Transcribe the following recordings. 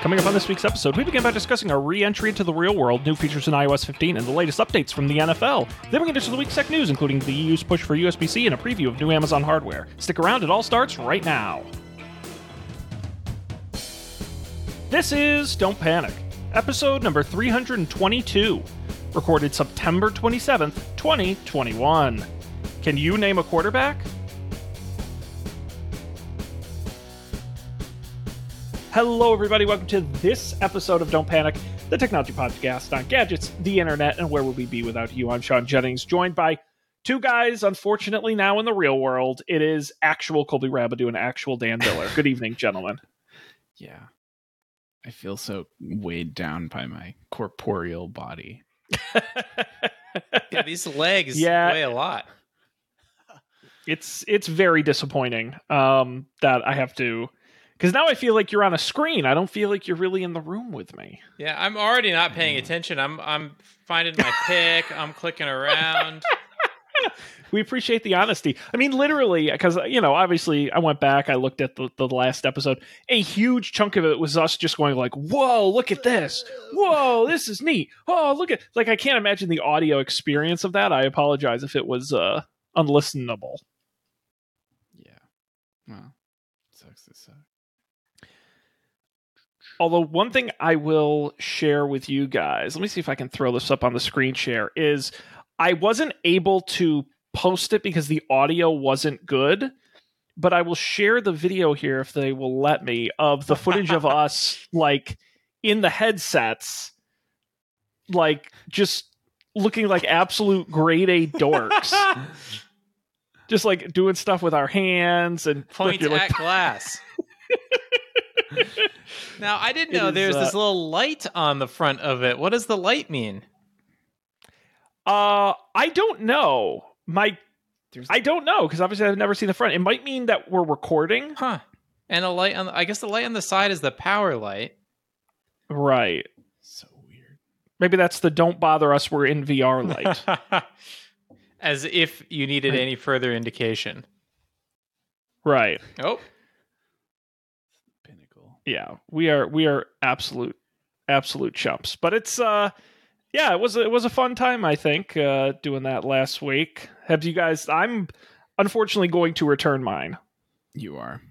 Coming up on this week's episode, we begin by discussing our re entry into the real world, new features in iOS 15, and the latest updates from the NFL. Then we get into the week's tech news, including the EU's push for USB C and a preview of new Amazon hardware. Stick around, it all starts right now. This is Don't Panic, episode number 322, recorded September 27th, 2021. Can you name a quarterback? Hello, everybody. Welcome to this episode of Don't Panic, the technology podcast on gadgets, the internet, and where would we be without you? I'm Sean Jennings, joined by two guys, unfortunately, now in the real world. It is actual Colby Rabideau and actual Dan Diller. Good evening, gentlemen. Yeah. I feel so weighed down by my corporeal body. yeah, these legs Yeah. weigh a lot. It's it's very disappointing um, that I have to, because now I feel like you're on a screen. I don't feel like you're really in the room with me. Yeah, I'm already not paying attention. I'm I'm finding my pick. I'm clicking around. we appreciate the honesty. I mean, literally, because you know, obviously, I went back, I looked at the, the last episode. A huge chunk of it was us just going like, "Whoa, look at this! Whoa, this is neat! Oh, look at like I can't imagine the audio experience of that. I apologize if it was uh, unlistenable. Yeah. Well, sucks to suck. Although one thing I will share with you guys, let me see if I can throw this up on the screen share. Is I wasn't able to post it because the audio wasn't good, but I will share the video here if they will let me of the footage of us like in the headsets, like just looking like absolute grade A dorks. just like doing stuff with our hands and Point you're at like, glass. now I didn't know is, there's uh, this little light on the front of it. What does the light mean? Uh, I don't know. My, There's I don't know because obviously I've never seen the front. It might mean that we're recording, Huh. And a light on the, I guess the light on the side is the power light. right? so weird. Maybe that's the "Don't bother us, we're in VR" light, As if you needed Right. any further indication. right? Oh, Pinnacle. Yeah, we are we are absolute absolute chumps. But it's uh, yeah, it was it was a fun time. I think uh, doing that last week. Have you guys? I'm unfortunately going to return mine. You are.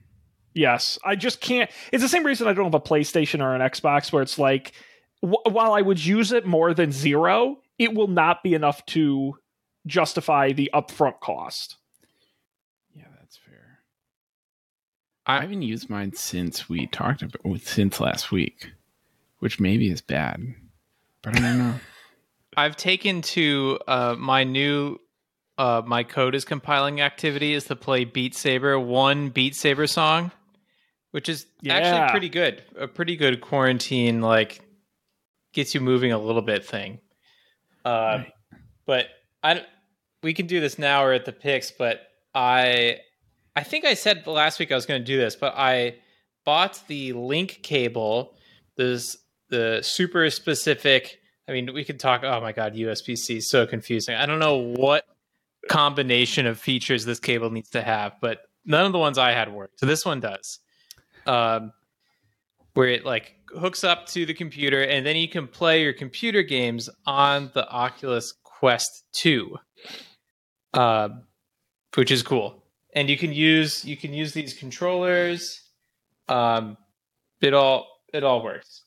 Yes, I just can't. It's the same reason I don't have a PlayStation or an Xbox, where it's like, wh- while I would use it more than zero, it will not be enough to justify the upfront cost. Yeah, that's fair. I- I haven't used mine since we talked about since last week, which maybe is bad, but I don't know. I've taken to uh, my new uh, my code is compiling activity is to play Beat Saber one Beat Saber song, which is Yeah. actually pretty good. A pretty good quarantine like gets you moving a little bit thing. Uh, Right. But I we can do this now or at the picks. But I I think I said last week I was going to do this, but I bought the link cable. This the super specific. I mean, we could talk. Oh my god, USB C is so confusing. I don't know what combination of features this cable needs to have, but none of the ones I had worked. So this one does. Um, where it like hooks up to the computer, and then you can play your computer games on the Oculus Quest Two, uh, which is cool. And you can use you can use these controllers. Um, it all it all works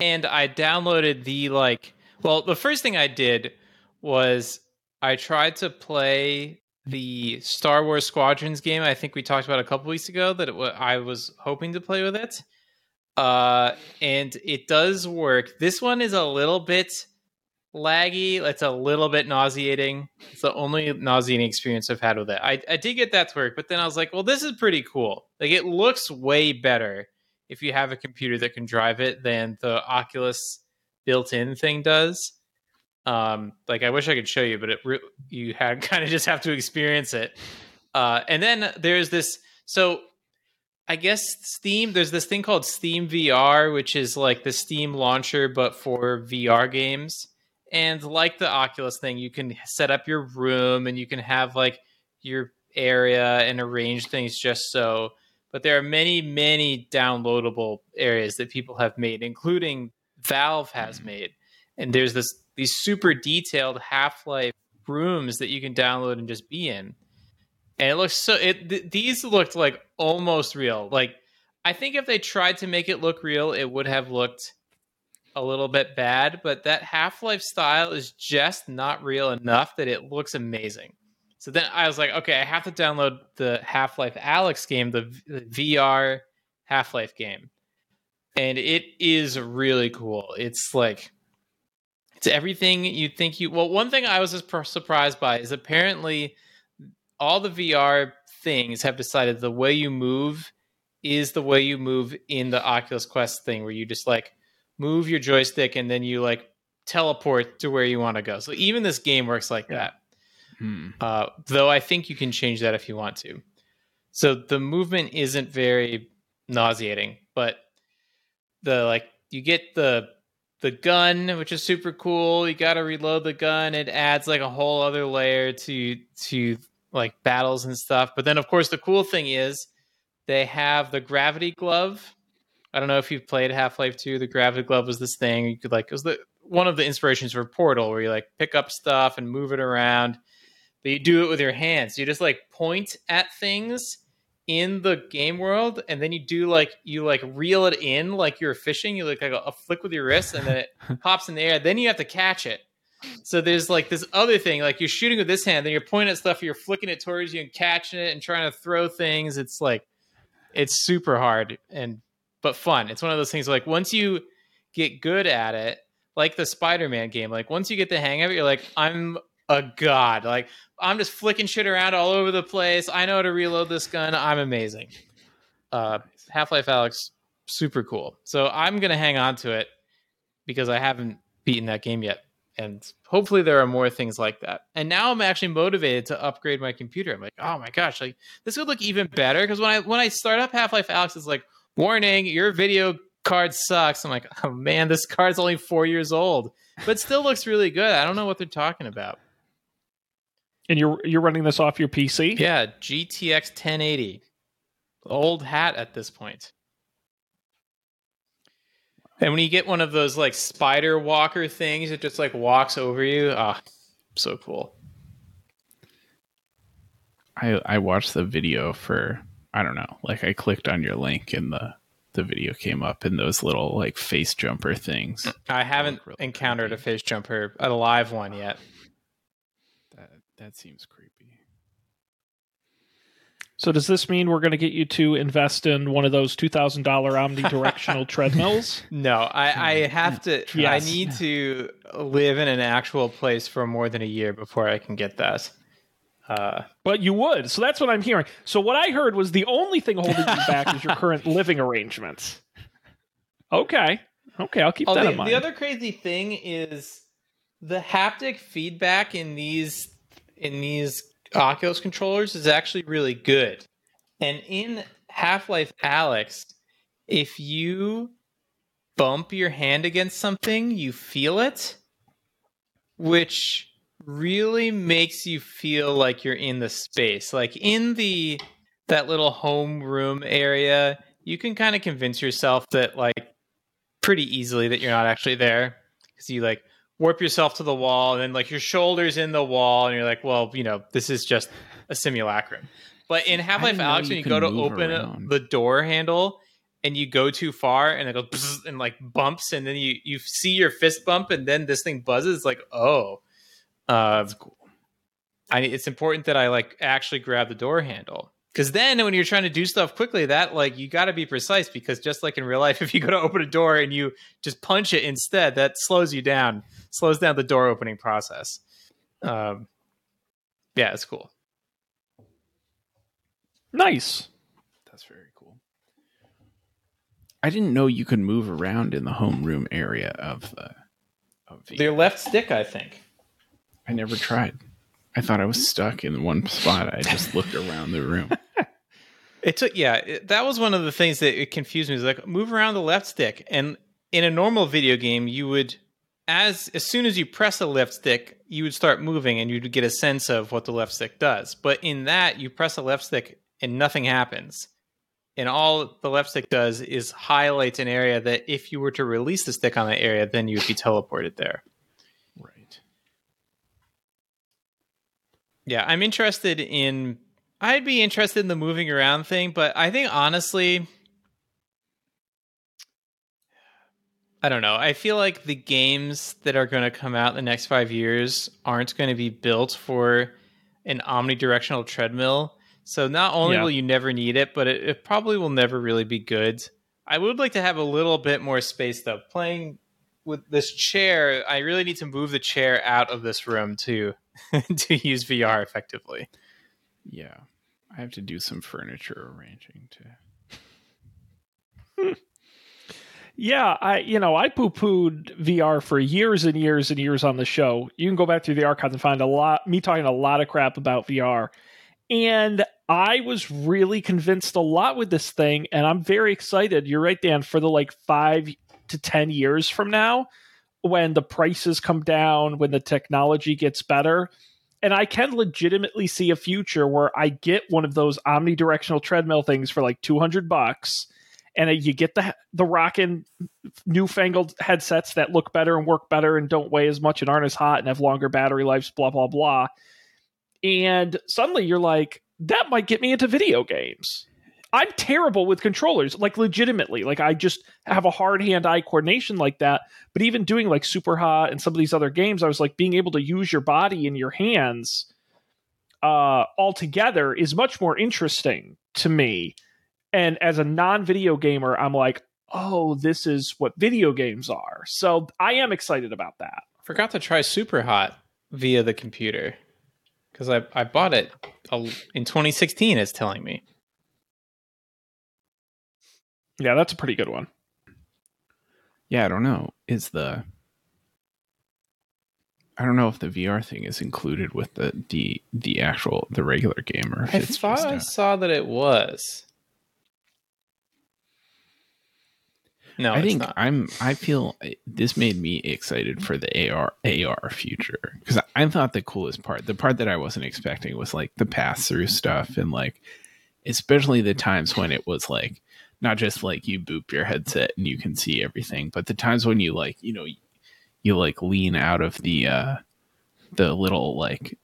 and I downloaded the like. Well, the first thing I did was I tried to play the Star Wars Squadrons game. I think we talked about a couple weeks ago that it I was hoping to play with it, uh, and it does work. This one is a little bit laggy. It's a little bit nauseating. It's the only nauseating experience I've had with it. I, I did get that to work, but then I was like, well, this is pretty cool. Like it looks way better if you have a computer that can drive it than the Oculus built-in thing does. Um, like I wish I could show you, but it re- you had kind of just have to experience it. Uh, and then there's this. So I guess Steam. There's this thing called Steam VR, which is like the Steam launcher but for VR games. And like the Oculus thing, you can set up your room and you can have like your area and arrange things just so but there are many, many downloadable areas that people have made, including Valve has mm-hmm. made. And there's this these super detailed Half Life rooms that you can download and just be in. And it looks so. It th- these looked like almost real. Like I think if they tried to make it look real, it would have looked a little bit bad. But that Half Life style is just not real enough that it looks amazing. So then I was like, okay, I have to download the Half Life Alyx game, the, the VR Half Life game, and it is really cool. It's like it's everything you think you. Well, one thing I was just surprised by is apparently all the VR things have decided the way you move is the way you move in the Oculus Quest thing, where you just like move your joystick and then you like teleport to where you want to go. So even this game works like Yeah. that. Hmm. Uh, though I think you can change that if you want to. So the movement isn't very nauseating, but the like you get the the gun, which is super cool. You got to reload the gun. It adds like a whole other layer to to like battles and stuff. But then of course the cool thing is they have the gravity glove. I don't know if you've played Half Life Two. The gravity glove was this thing you could like it was the one of the inspirations for Portal, where you like pick up stuff and move it around. But you do it with your hands. You just like point at things in the game world, and then you do like you like reel it in like you're fishing. You like, like a, a flick with your wrist, and then it pops in the air. Then you have to catch it. So there's like this other thing, like you're shooting with this hand, then you're pointing at stuff, you're flicking it towards you and catching it and trying to throw things. It's like it's super hard and but fun. It's one of those things like once you get good at it, like the Spider-Man game, like once you get the hang of it, you're like, I'm a god. Like I'm just flicking shit around all over the place. I know how to reload this gun. I'm amazing. Uh, Half-Life Alyx, super cool. So I'm gonna hang on to it because I haven't beaten that game yet. And hopefully there are more things like that. And now I'm actually motivated to upgrade my computer. I'm like, oh my gosh, like this would look even better. Because when I when I start up Half-Life Alyx, it's like, warning, your video card sucks. I'm like, oh man, this card's only four years old. But still looks really good. I don't know what they're talking about. And you're you're running this off your PC? Yeah, GTX 1080. Old hat at this point. And when you get one of those like spider walker things, it just like walks over you. Ah, so cool. I I watched the video for I don't know. Like I clicked on your link and the the video came up and those little like face jumper things. Mm, I haven't really encountered a face jumper, a live one yet. That that seems creepy. So does this mean we're going to get you to invest in one of those two thousand dollar omnidirectional treadmills? No, I, I hmm. have to. Yes. I need to live in an actual place for more than a year before I can get that. Uh, But you would. So that's what I'm hearing. So what I heard was the only thing holding you back is your current living arrangements. Okay. Okay, I'll keep oh, that the, in mind. the other crazy thing is the haptic feedback in these in these Oculus controllers is actually really good. And in Half-Life Alyx, if you bump your hand against something, you feel it, which really makes you feel like you're in the space. Like in the that little home room area, you can kind of convince yourself that like pretty easily that you're not actually there because you like warp yourself to the wall and then like your shoulders in the wall and you're like, well, you know, this is just a simulacrum. But in Half Life Alyx, you when you go to open around. the door handle and you go too far and it goes and like bumps and then you you see your fist bump and then this thing buzzes like oh uh That's cool. I it's important that I like actually grab the door handle. Because then when you're trying to do stuff quickly, that like you got to be precise. Because just like in real life, if you go to open a door and you just punch it instead, that slows you down, slows down the door opening process. Um, yeah, it's cool. nice. That's very cool. I didn't know you could move around in the homeroom area of the of the Their left stick, I think. I never tried. I thought I was stuck in one spot. I just looked around the room. It took yeah, it, that was one of the things that it confused me. Is like move around the left stick, and in a normal video game, you would as as soon as you press the left stick, you would start moving, and you'd get a sense of what the left stick does. But in that, you press the left stick and nothing happens. and all the left stick does is highlights an area that if you were to release the stick on that area, then you would be teleported there. Right. Yeah, I'm interested in. I'd be interested in the moving around thing, but I think honestly, I don't know. I feel like the games that are going to come out in the next five years aren't going to be built for an omnidirectional treadmill. So not only Yeah. will you never need it, but it, it probably will never really be good. I would like to have a little bit more space though. Playing with this chair, I really need to move the chair out of this room to to use VR effectively. Yeah. I have to do some furniture arranging to Yeah, I you know I poo pooed VR for years and years and years on the show. You can go back through the archives and find a lot me talking a lot of crap about VR, and I was really convinced a lot with this thing, and I'm very excited. You're right, Dan, for the like five to ten years from now, when the prices come down, when the technology gets better. And I can legitimately see a future where I get one of those omnidirectional treadmill things for like 200 bucks and you get the the rockin' newfangled headsets that look better and work better and don't weigh as much and aren't as hot and have longer battery lives, blah blah blah. And suddenly you're like, that might get me into video games. I'm terrible with controllers, like legitimately. Like I just have a hard hand-eye coordination like that. But even doing like Super Hot and some of these other games, I was like being able to use your body and your hands uh all together is much more interesting to me and as a non-video gamer i'm like oh this is what video games are so i am excited about that Forgot to try Super Hot via the computer because I I bought it in 2016. It's telling me. Yeah that's a pretty good one Yeah, I don't know. Is the I don't know if the VR thing is included with the the the actual the regular game or if I it's thought just I a, saw that it was. No, I it's think not. I'm. I feel this made me excited for the AR AR future because I, I thought the coolest part, the part that I wasn't expecting, was like the pass through stuff and like, especially the times when it was like not just like you boop your headset and you can see everything, but the times when you like you know you like lean out of the uh the little like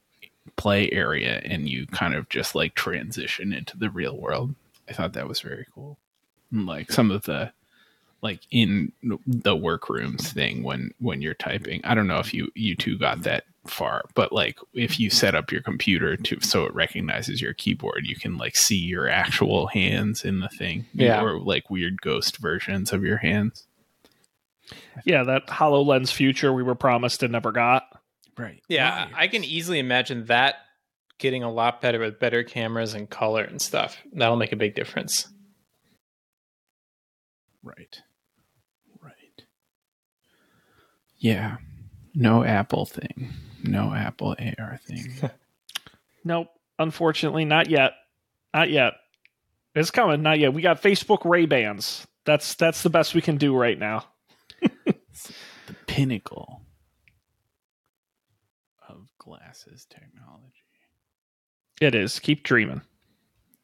play area and you kind of just like transition into the real world. I thought that was very cool. And, like some of the like in the workrooms thing when when you're typing. I don't know if you you two got that far, but like if you set up your computer to so it recognizes your keyboard, you can like see your actual hands in the thing. Yeah. Or like weird ghost versions of your hands. yeah that hololens future we were promised and never got Right. yeah, I can easily imagine that getting a lot better with better cameras and color and stuff. That'll make a big difference. Right. Right. Yeah. No Apple thing. No Apple AR thing. nope. Unfortunately not yet. Not yet. It's coming. Not yet. We got facebook ray bans that's that's the best we can do right now. The pinnacle of glasses technology. it is. Keep dreaming.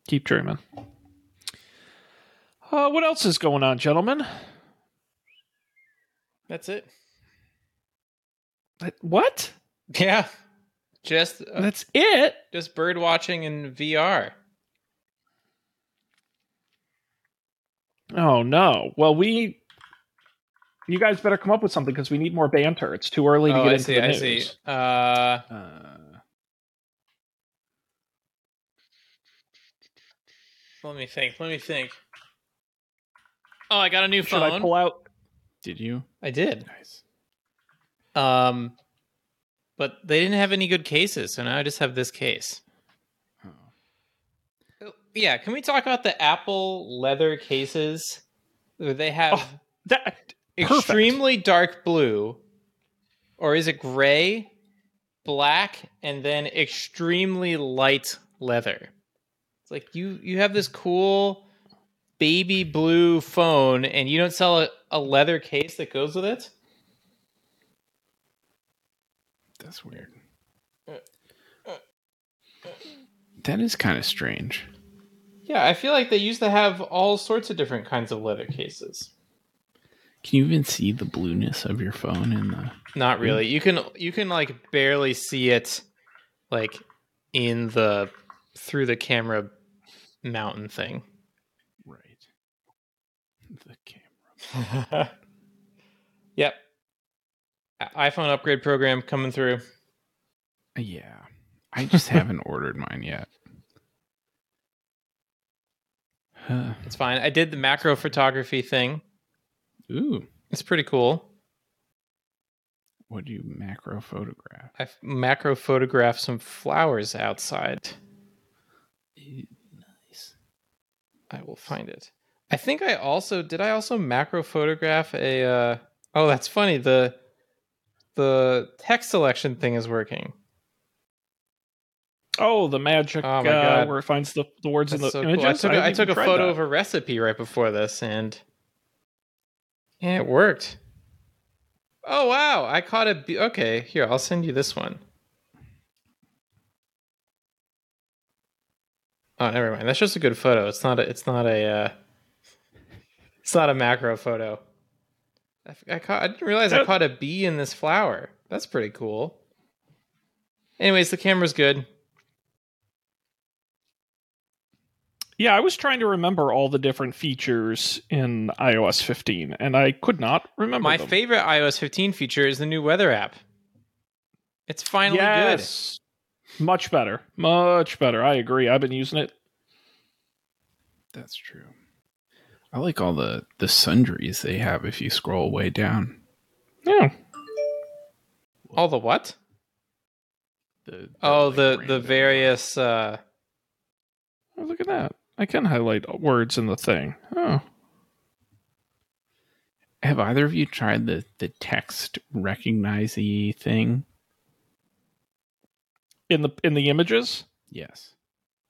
Keep dreaming. Uh, what else is going on gentlemen? That's it. What Yeah, just uh, that's it just bird watching in VR. Oh no. Well, we. You guys better come up with something because we need more banter. It's too early to oh, get I into see. the I news. see. Uh, Uh, let me think. Let me think. Oh, I got a new Should phone. I pull out? did you? I did. Nice. Um, but they didn't have any good cases, so now I just have this case. Oh. Yeah, can we talk about the Apple leather cases? They have Oh, That perfect. extremely dark blue, or is it gray, black, and then extremely light leather? It's like you you have this cool baby blue phone, and you don't sell a, a leather case that goes with it. That's weird. Mm. That is kind of strange. Yeah, I feel like they used to have all sorts of different kinds of leather cases. Can you even see the blueness of your phone in the? Not really. You can you can like barely see it like in the through the camera mountain thing. Right. The camera. yep. IPhone upgrade program coming through. Yeah, I just haven't ordered mine yet. Huh. It's fine. I did the macro photography thing. Ooh, It's pretty cool. what do you macro photograph? I macro photographed some flowers outside. Nice. I will find it. I think I also did. I also macro photograph a. Uh, oh, that's funny. The the text selection thing is working. Oh, the magic Oh uh, where it finds the, the words in That's the so images. cool. I took, I took a photo that. of a recipe right before this, and and it worked. Oh wow! I caught a. Be- okay, here I'll send you this one. Oh, never mind. That's just a good photo. It's not a. It's not a. Uh, it's not a macro photo. I, f- I caught. I didn't realize I caught a bee in this flower. That's pretty cool. Anyways, the camera's good. Yeah, I was trying to remember all the different features in iOS 15, and I could not remember My them. favorite iOS 15 feature is the new weather app. It's finally good. yes, much better, much better. I agree. I've been using it. That's true. I like all the the sundries they have if you scroll way down. Yeah. All the what? The, Oh, like, the the various. uh Oh, look at that. I can highlight words in the thing. Oh, Have either of you tried the the text recognize thing? in the in the images. Yes.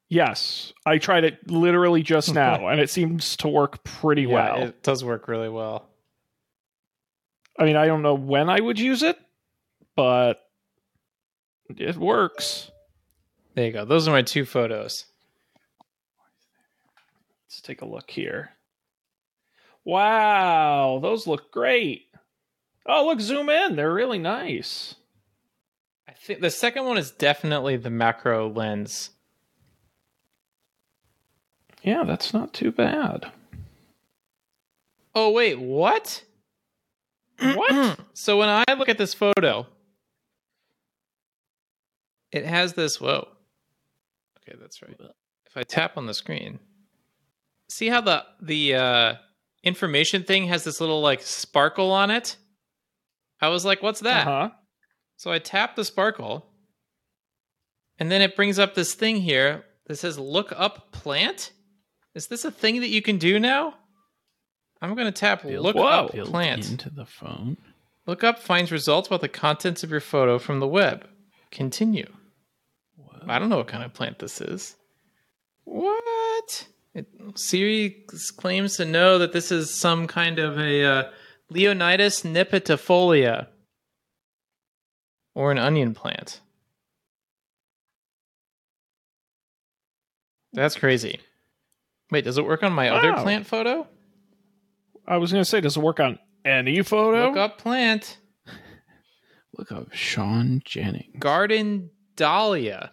Yes, I tried it literally just hmm. now, and it seems to work pretty yeah, well. it does work really well. I mean, I don't know when I would use it, but it works. There you go. Those are my two photos. Let's take a look here. Wow, those look great. Oh, look, zoom in. They're really nice. I think the second one is definitely the macro lens. Yeah, that's not too bad. Oh wait, what? What? so when I look at this photo, it has this. Whoa. Okay, that's right. If I tap on the screen, see how the the uh, information thing has this little like sparkle on it. I was like, "What's that?" Uh-huh. So I tap the sparkle, and then it brings up this thing here that says "Look up plant." Is this a thing that you can do now? I'm going to tap Built- "Look Whoa. up plant." into the phone. Look up finds results about the contents of your photo from the web. Continue. I don't know what kind of plant this is. What? It, Siri claims to know that this is some kind of a uh, Leonotis nepetifolia or an onion plant. That's crazy. Wait, does it work on my other plant photo? I was going to say, does it work on any photo? Look up plant. Look up Sean Jennings. Garden dahlia.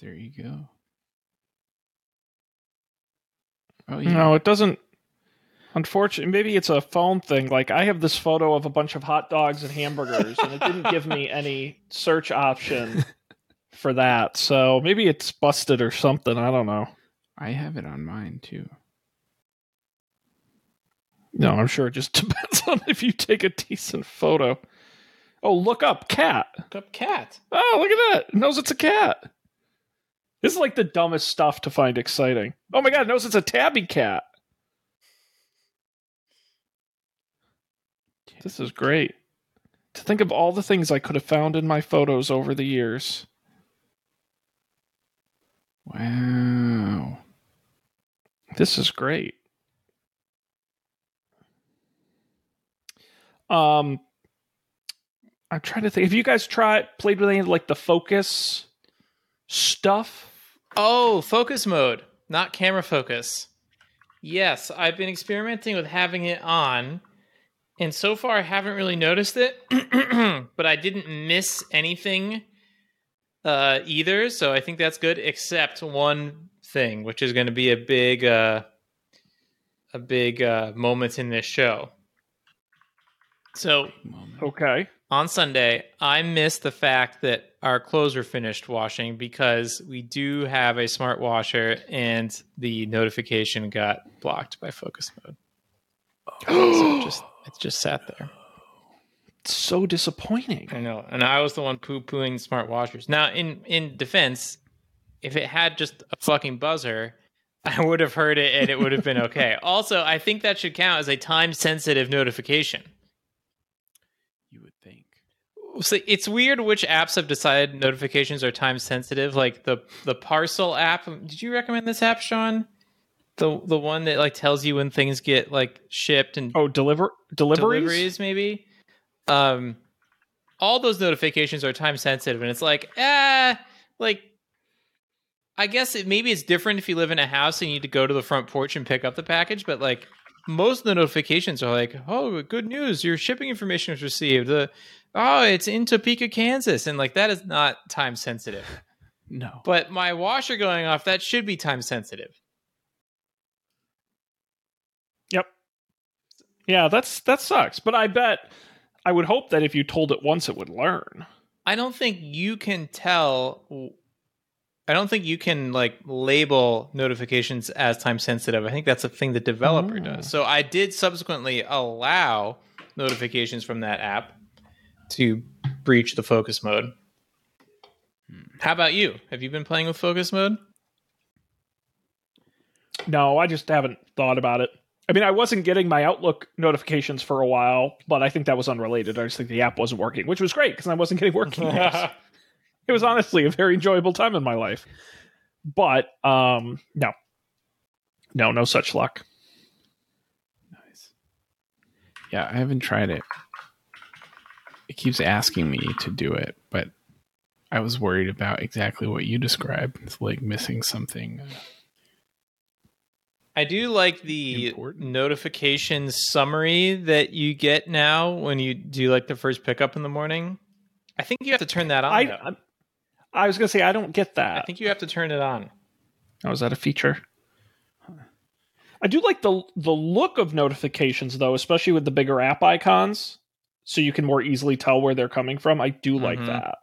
There you go. Oh yeah. No, it doesn't. Unfortunately, maybe it's a phone thing. Like I have this photo of a bunch of hot dogs and hamburgers, and it didn't give me any search option for that. So maybe it's busted or something. I don't know. I have it on mine too. No, I'm sure it just depends on if you take a decent photo. Oh, look up cat. Look up cat. Oh, look at that. It knows it's a cat. This is like the dumbest stuff to find exciting. Oh my god, it knows it's a tabby cat. This is great. To think of all the things I could have found in my photos over the years. Wow. This is great. Um I'm trying to think. Have you guys tried played with any of like the focus stuff Oh, focus mode, not camera focus. Yes, I've been experimenting with having it on, and so far I haven't really noticed it, but I didn't miss anything uh, either, so I think that's good, except one thing, which is going to be a big, uh, a big uh, moment in this show. So Okay. on Sunday, I missed the fact that our clothes were finished washing because we do have a smart washer and the notification got blocked by focus mode. So it just it just sat there. so disappointing. I know. And I was the one poo pooing smart washers. Now in in defense, if it had just a fucking buzzer, I would have heard it and it would have been okay. also, I think that should count as a time sensitive notification. You would think. So it's weird which apps have decided notifications are time sensitive. Like the the parcel app. Did you recommend this app, Sean? The the one that like tells you when things get like shipped and Oh, deliver deliveries. deliveries, maybe. Um, all those notifications are time sensitive, and it's like, ah, like. I guess it maybe it's different if you live in a house and you need to go to the front porch and pick up the package, but like most of the notifications are like, "Oh, good news! Your shipping information was received." The oh, it's in Topeka, Kansas, and like that is not time sensitive. No. But my washer going off that should be time sensitive. Yep. Yeah, that's that sucks. But I bet I would hope that if you told it once, it would learn. I don't think you can tell. I don't think you can like label notifications as time sensitive. I think that's a thing the developer Oh. does. So I did subsequently allow notifications from that app to breach the focus mode. How about you? Have you been playing with focus mode? No, I just haven't thought about it. I mean, I wasn't getting my Outlook notifications for a while, but I think that was unrelated. I just think the app wasn't working, which was great because I wasn't getting working. it was honestly a very enjoyable time in my life. But um, no, no, no such luck. Nice. Yeah, I haven't tried it. It keeps asking me to do it, but I was worried about exactly what you described. It's like missing something. I do like the Important. notification summary that you get now when you do like the first pickup in the morning. I think you have to turn that on. I. I I was gonna say I don't get that. I think you have to turn it on. Oh, is that a feature? I do like the the look of notifications though, especially with the bigger app icons, so you can more easily tell where they're coming from. I do like Mhm. that.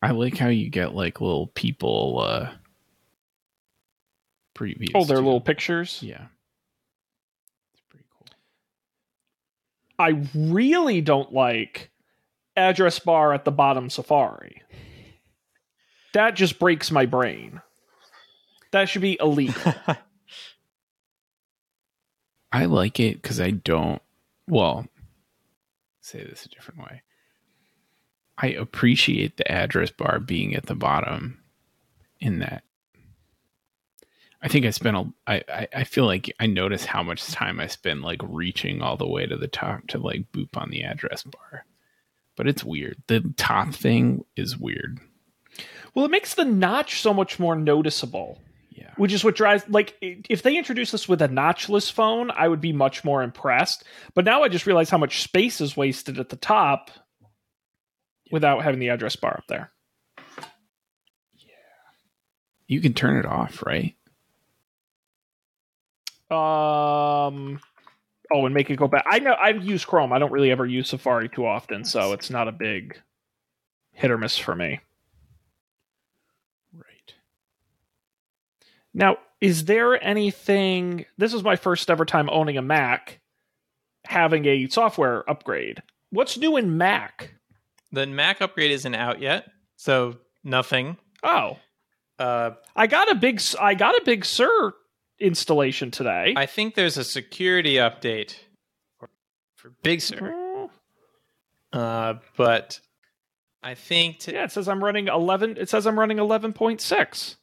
I like how you get like little people uh previews. Oh, they're too. little pictures. Yeah. It's pretty cool. I really don't like address bar at the bottom Safari. That just breaks my brain. That should be elite. I like it because I don't. Well, say this a different way. I appreciate the address bar being at the bottom. In that, I think I spent a. I I, I feel like I notice how much time I spend like reaching all the way to the top to like boop on the address bar. But it's weird. The top thing is weird. well, it makes the notch so much more noticeable. Yeah. which is what drives like if they introduced this with a notchless phone i would be much more impressed but now i just realize how much space is wasted at the top without having the address bar up there Yeah. You can turn it off, right? um oh and make it go back i know i use chrome i don't really ever use safari too often so it's not a big hit or miss for me Right. Now, is there anything? This is my first ever time owning a Mac, having a software upgrade. What's new in Mac? the Mac upgrade isn't out yet, so nothing. Oh, Uh, I got a big, I got a big Sur installation today. I think there's a security update for, for Big Sur, Mm, uh, but I think to, yeah, it says I'm running eleven. It says I'm running eleven point six.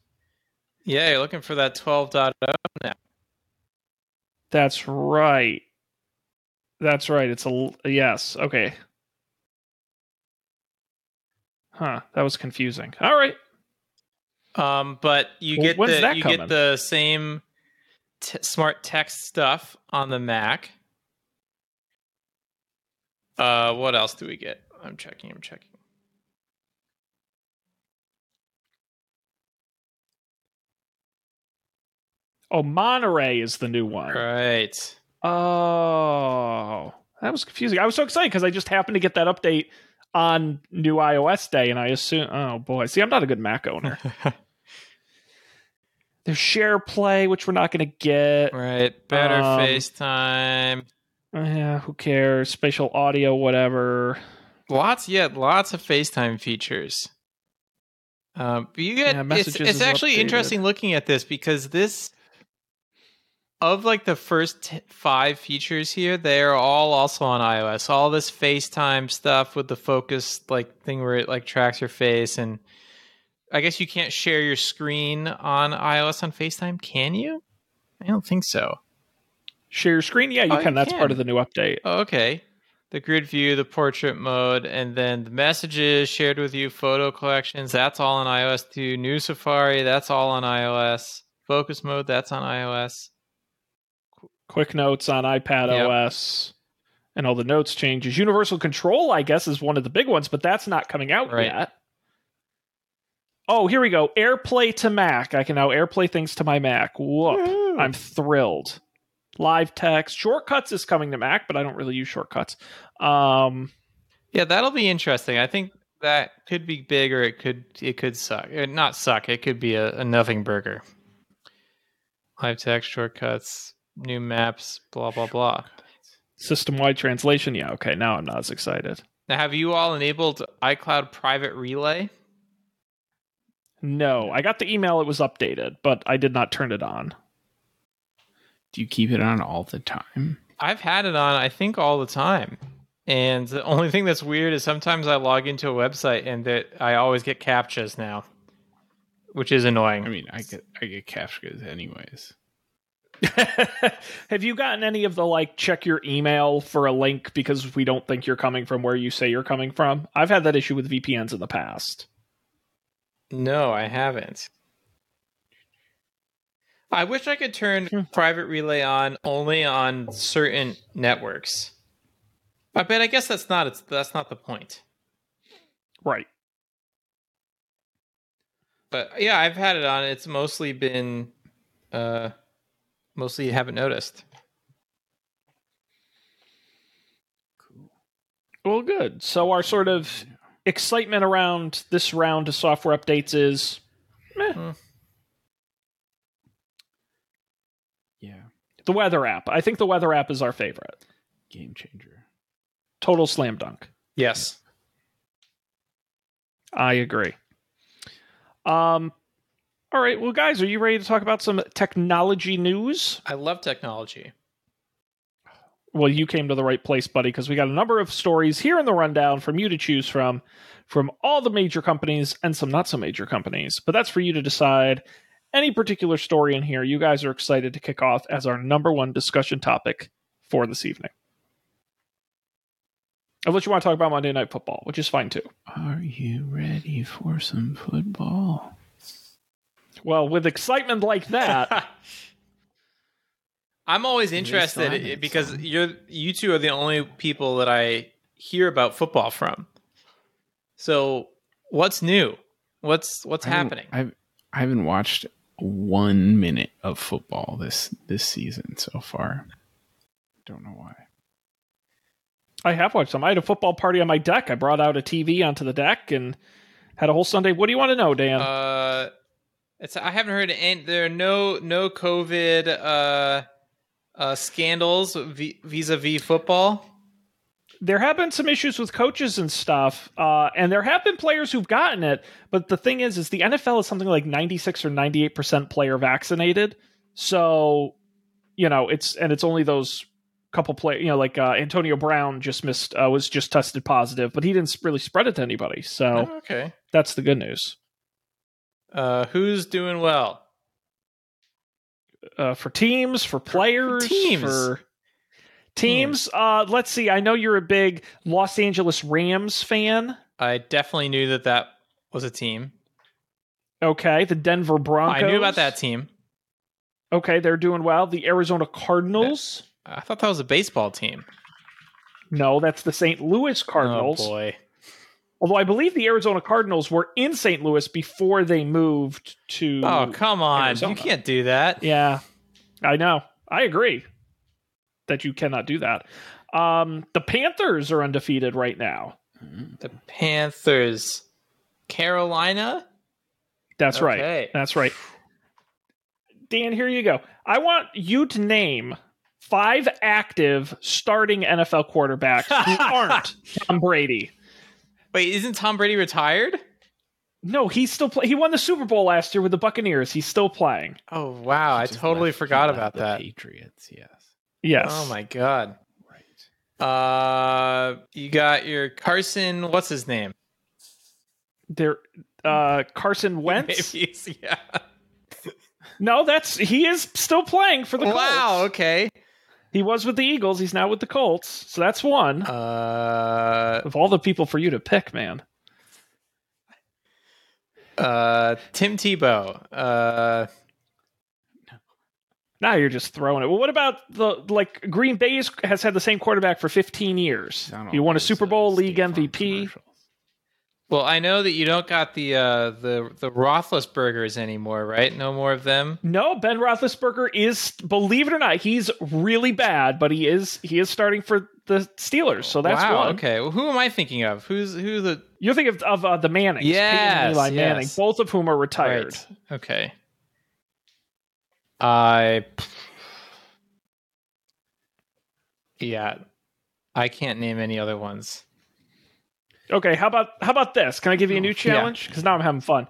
yeah, you're looking for that 12.0 now. That's right. That's right. It's a yes. Okay. Huh. That was confusing. All right. Um, but you Well, get the you coming? get the same t- smart text stuff on the Mac. Uh, what else do we get? I'm checking. I'm checking. Oh, Monterey is the new one. Right. Oh, that was confusing. I was so excited because I just happened to get that update on new iOS day, and I assume, oh boy, see, I'm not a good Mac owner. There's Share Play, which we're not going to get. right. Better Um, FaceTime. Yeah, who cares? Spatial audio, whatever. Lots, yeah, lots of FaceTime features. Um, but you get Yeah, it's, messages it's actually updated. interesting looking at this because this of like the first t- five features here, they are all also on iOS. All this FaceTime stuff with the focus like thing where it like tracks your face, and I guess you can't share your screen on iOS on FaceTime, can you? I don't think so. Share your screen? Yeah, you Oh, you can. That's part of the new update. Oh, okay. The grid view, the portrait mode, and then the messages shared with you, photo collections, that's all on iOS 2. New Safari, that's all on iOS. Focus mode, that's on iOS. Quick notes on iPad Yep. OS and all the notes changes. Universal Control, I guess, is one of the big ones, but that's not coming out Right. yet. Oh, here we go. AirPlay to Mac. I can now AirPlay things to my Mac. Whoop. I'm thrilled. Live text. Shortcuts is coming to Mac, but I don't really use shortcuts. Um, Yeah, that'll be interesting. I think that could be big or it could it could suck. Uh, Not suck, it could be a, a nothing burger. Live text shortcuts, new maps, blah blah blah. System wide translation. Yeah, okay. Now I'm not as excited. Now have you all enabled iCloud private relay? No, I got the email. It was updated, but I did not turn it on. Do you keep it on all the time? I've had it on, I think, all the time. And the only thing that's weird is sometimes I log into a website and that I always get captchas now, which is annoying. I mean, I get I get captchas anyways. Have you gotten any of the like check your email for a link because we don't think you're coming from where you say you're coming from? I've had that issue with VPNs in the past. No, I haven't. I wish I could turn Hmm. private relay on only on certain networks. I bet I guess that's not it's that's not the point. Right. But yeah, I've had it on. It's mostly been uh mostly haven't noticed. Cool. Well, good. So our sort of excitement around this round of software updates is Yeah, the weather app. I think the weather app is our favorite. game changer. Total slam dunk. Yes. I agree. Um all right, well guys, are you ready to talk about some technology news? I love technology. Well, you came to the right place, buddy, because we got a number of stories here in the rundown from you to choose from, from all the major companies and some not so major companies. But that's for you to decide. Any particular story in here you guys are excited to kick off as our number one discussion topic for this evening. Unless you want to talk about Monday Night Football, which is fine too. Are you ready for some football? Well, with excitement like that, I'm always interested still it, because so. you're you two are the only people that I hear about football from. So, what's new? What's what's I happening? I've I haven't watched one minute of football this this season so far. Don't know why. I have watched some. I had a football party on my deck. I brought out a TV onto the deck and had a whole Sunday. What do you want to know, Dan? Uh, it's I haven't heard any. There are no no COVID uh, uh, scandals vis a vis football. there have been some issues with coaches and stuff, uh, and there have been players who've gotten it. But the thing is, is the NFL is something like ninety six or ninety eight percent player vaccinated. So, you know, it's and it's only those couple play. You know, like uh, Antonio Brown just missed uh, was just tested positive, but he didn't really spread it to anybody. So Oh, okay. that's the good news Uh, who's doing well? Uh, for teams, for players, teams. for teams. Uh, let's see. I know you're a big Los Angeles Rams fan. I definitely knew that that was a team. Okay, the Denver Broncos. I knew about that team. Okay, they're doing well. The Arizona Cardinals. I thought that was a baseball team. No, that's the St. Louis Cardinals. Oh boy. Although I believe the Arizona Cardinals were in St. Louis before they moved to. Oh come on! Arizona. You can't do that. Yeah, I know. I agree that you cannot do that. Um, the Panthers are undefeated right now. The Panthers, Carolina. That's right. That's right. Dan, here you go. I want you to name five active starting NFL quarterbacks who aren't Tom Brady. Wait, isn't Tom Brady retired? No, he's still play- he won the Super Bowl last year with the Buccaneers. He's still playing. Oh wow, I totally forgot about the that. Patriots, yes. Yes. Oh my god. Right. Uh, you got your Carson. What's his name? There uh Carson Wentz. Maybe it's- yeah. No, that's he is still playing for the Colts. Wow. Okay. He was with the Eagles, he's now with the Colts. So that's one. Uh, of all the people for you to pick, man. uh, Tim Tebow. Uh, Now you're just throwing it. Well, what about the like Green Bay has had the same quarterback for 15 years. Sound He won a Super Bowl, State league Farm MVP. commercials. Well, I know that you don't got the uh the the Roethlisbergers anymore, right? No more of them. No, Ben Roethlisberger is, believe it or not, he's really bad, but he is he is starting for the Steelers. So that's wow. one. Okay. Well, who am I thinking of? Who's who the You're thinking of, of uh, the Mannings, Yes, Eli yes. Manning, both of whom are retired. Right. Okay. I. Yeah, I can't name any other ones. Okay, how about how about this? Can I give you a new challenge? Because now I'm having fun.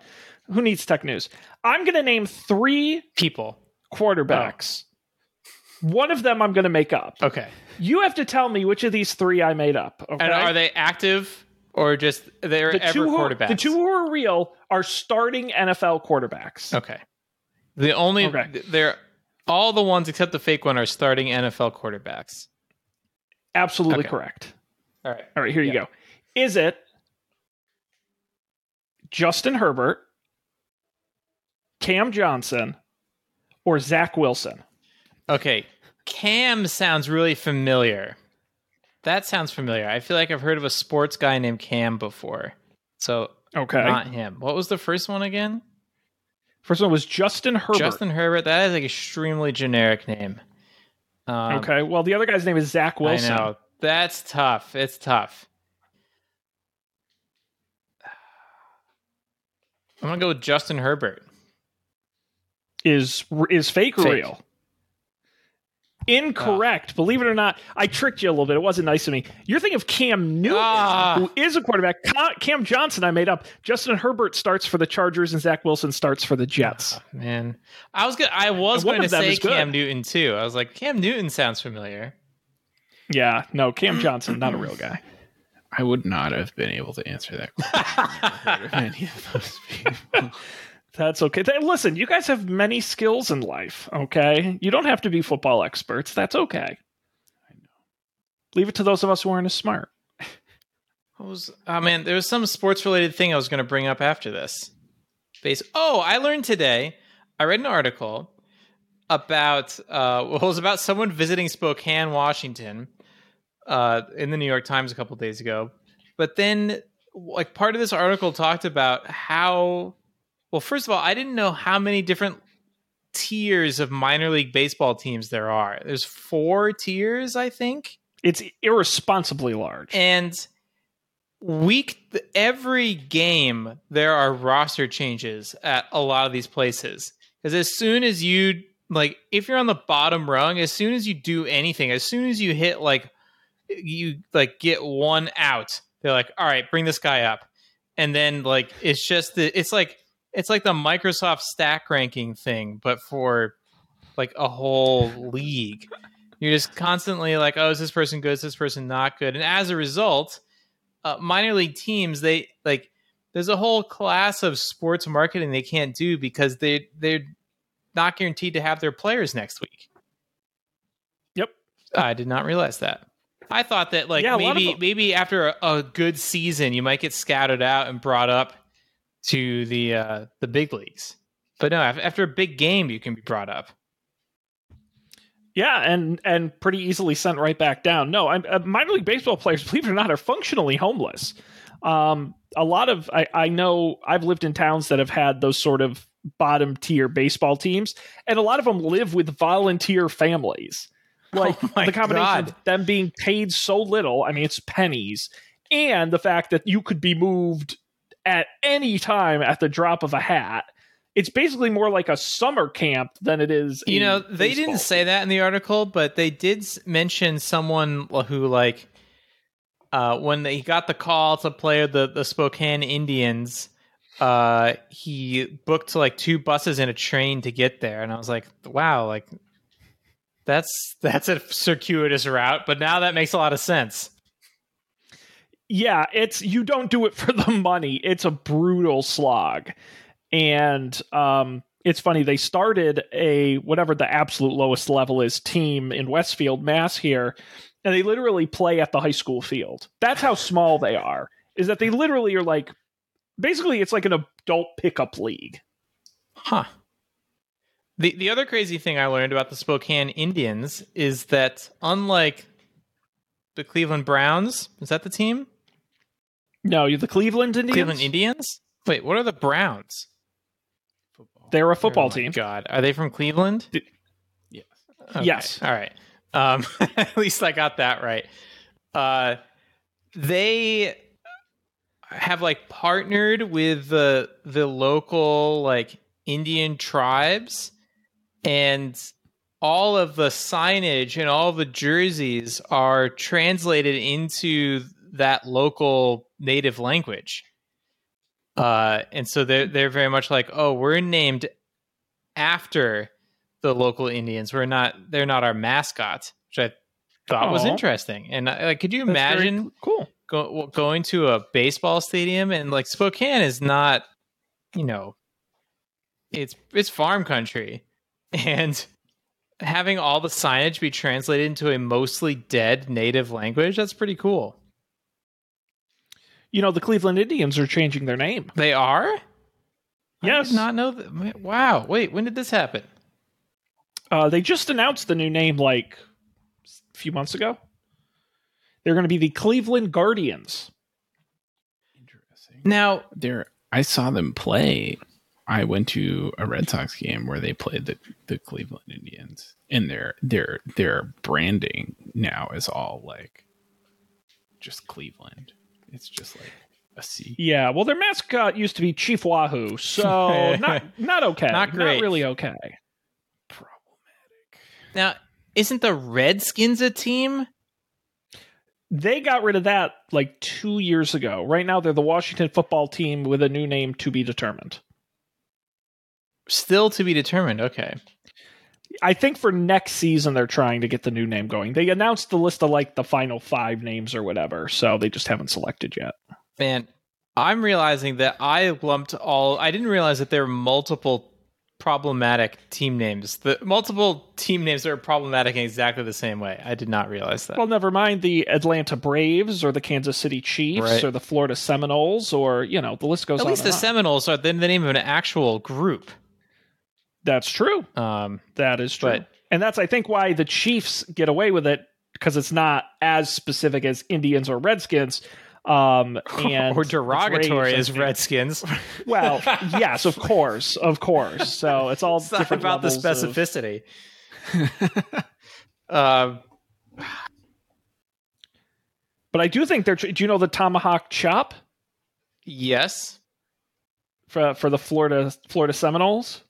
Who needs tech news? I'm going to name three People. quarterbacks. Oh. One of them I'm going to make up. Okay. You have to tell me which of these three I made up. Okay? And are they active or just they're the ever quarterbacks? the two who are real are starting NFL quarterbacks. Okay. The only Okay. they're all the ones except the fake one are starting NFL quarterbacks. Absolutely Okay. correct. All right. All right, here you go. Is it Justin Herbert, Cam Johnson, or Zach Wilson? Okay. Cam sounds really familiar. That sounds familiar. I feel like I've heard of a sports guy named Cam before. So Okay. not him. What was the first one again? First one was Justin Herbert. Justin Herbert. That is an extremely generic name. Um, okay. Well, the other guy's name is Zach Wilson. I know. That's tough. It's tough. I'm gonna go with Justin Herbert. Is is fake or Fake. real? Incorrect. Believe it or not, I tricked you a little bit. It wasn't nice of me. You're thinking of Cam Newton, Ah. who is a quarterback. Cam Johnson, I made up. Justin Herbert starts for the Chargers, and Zach Wilson starts for the Jets. Man, I was good. I was going to say. Cam Newton too. I was like, Cam Newton sounds familiar. Yeah, no, Cam Johnson, not a real guy. I would not have been able to answer that question. I've heard of any of those people. That's okay. Th- Listen, you guys have many skills in life, okay? You don't have to be football experts. That's okay. I know. Leave it to those of us who aren't as smart. What was? Oh man, there was some sports related thing I was going to bring up after this. Base. Oh, I learned today. I read an article about. Uh, well, it was about someone visiting Spokane, Washington, uh, in the New York Times a couple days ago. But then, like, part of this article talked about how. Well, first of all, I didn't know how many different tiers of minor league baseball teams there are. There's four tiers, I think It's irresponsibly large. and week every game there are roster changes at a lot of these places because as soon as you like if you're on the bottom rung as soon as you do anything as soon as you hit like you like get one out they're like all right bring this guy up and then like it's just the it's like it's like the microsoft stack ranking thing but for like a whole league you're just constantly like, oh, is this person good? Is this person not good? And as a result, uh, minor league teams, they like, there's a whole class of sports marketing they can't do because they they're not guaranteed to have their players next week. Yep. I did not realize that. I thought that like Yeah, a lot of maybe maybe after a, a good season you might get scattered out and brought up to the uh, the big leagues. But no, after a big game, you can be brought up. Yeah, and and pretty easily sent right back down. No, I'm, uh, minor league baseball players, believe it or not, are functionally homeless. Um, a lot of I, I know I've lived in towns that have had those sort of bottom tier baseball teams, and a lot of them live with volunteer families. Like Oh the combination God. of them being paid so little, I mean, it's pennies, and the fact that you could be moved at any time at the drop of a hat. It's basically more like a summer camp than it is. You know, they baseball didn't say that in the article, but they did mention someone who, like, uh, when they got the call to play the the Spokane Indians, uh, he booked like two buses and a train to get there, and I was like, wow, like that's that's a circuitous route, but now that makes a lot of sense. yeah, it's you don't do it for the money. It's a brutal slog. And um it's funny they started a whatever the absolute lowest level is team in Westfield, Mass here, and they literally play at the high school field. That's how small they are. Is that they literally are like basically it's like an adult pickup league. Huh. The the other crazy thing I learned about the Spokane Indians is that unlike the Cleveland Browns, is that the team? No, you're the Cleveland Indians. Cleveland Indians? Wait, what are the Browns? Football. They're a football Oh my team. God, are they from Cleveland? Yes. Okay, Yes. All right. Um, at least I got that right. Uh, they have like partnered with the the local like Indian tribes, and all of the signage and all the jerseys are translated into that local native language. Uh, and so they're they're very much like, oh, we're named after the local Indians. We're not they're not our mascots, which I thought was interesting. And like, could you That's imagine cool? go, going to a baseball stadium and like Spokane is not, you know, it's it's farm country, and having all the signage be translated into a mostly dead native language that's pretty cool. You know, the Cleveland Indians are changing their name. They are. yes I Yes. did not know that. Wow. Wait, when did this happen? Uh, they just announced the new name like a few months ago. They're going to be the Cleveland Guardians. Interesting. Now, There, I saw them play. I went to a Red Sox game where they played the, the Cleveland Indians, and their their their branding now is all like just Cleveland. It's just like a C. Yeah, well, their mascot used to be Chief Wahoo, so not not okay, Not great. really okay. Problematic. now, isn't the Redskins a team? They got rid of that like two years ago. Right now, they're the Washington Football Team with a new name to be determined. Still to be determined. Okay. I think for next season they're trying to get the new name going. They announced the list of like the final five names or whatever, so they just haven't selected yet. Man, I'm realizing that I lumped all. I didn't realize that there were multiple problematic team names. The multiple team names that are problematic in exactly the same way. I did not realize that. Well, never mind the Atlanta Braves or the Kansas City Chiefs Right. or the Florida Seminoles or you know the list goes on. At on. least the on. Seminoles are the, the name of an actual group. That's true. Um, That is true. But- and that's I think why the Chiefs get away with it because it's not as specific as Indians or Redskins. Um, and or derogatory as Redskins. Well, yes, of course, of course. So it's all it's different about the levels of- specificity. um, but I do think they're. Do you know the tomahawk chop yes. for for the Florida Florida Seminoles?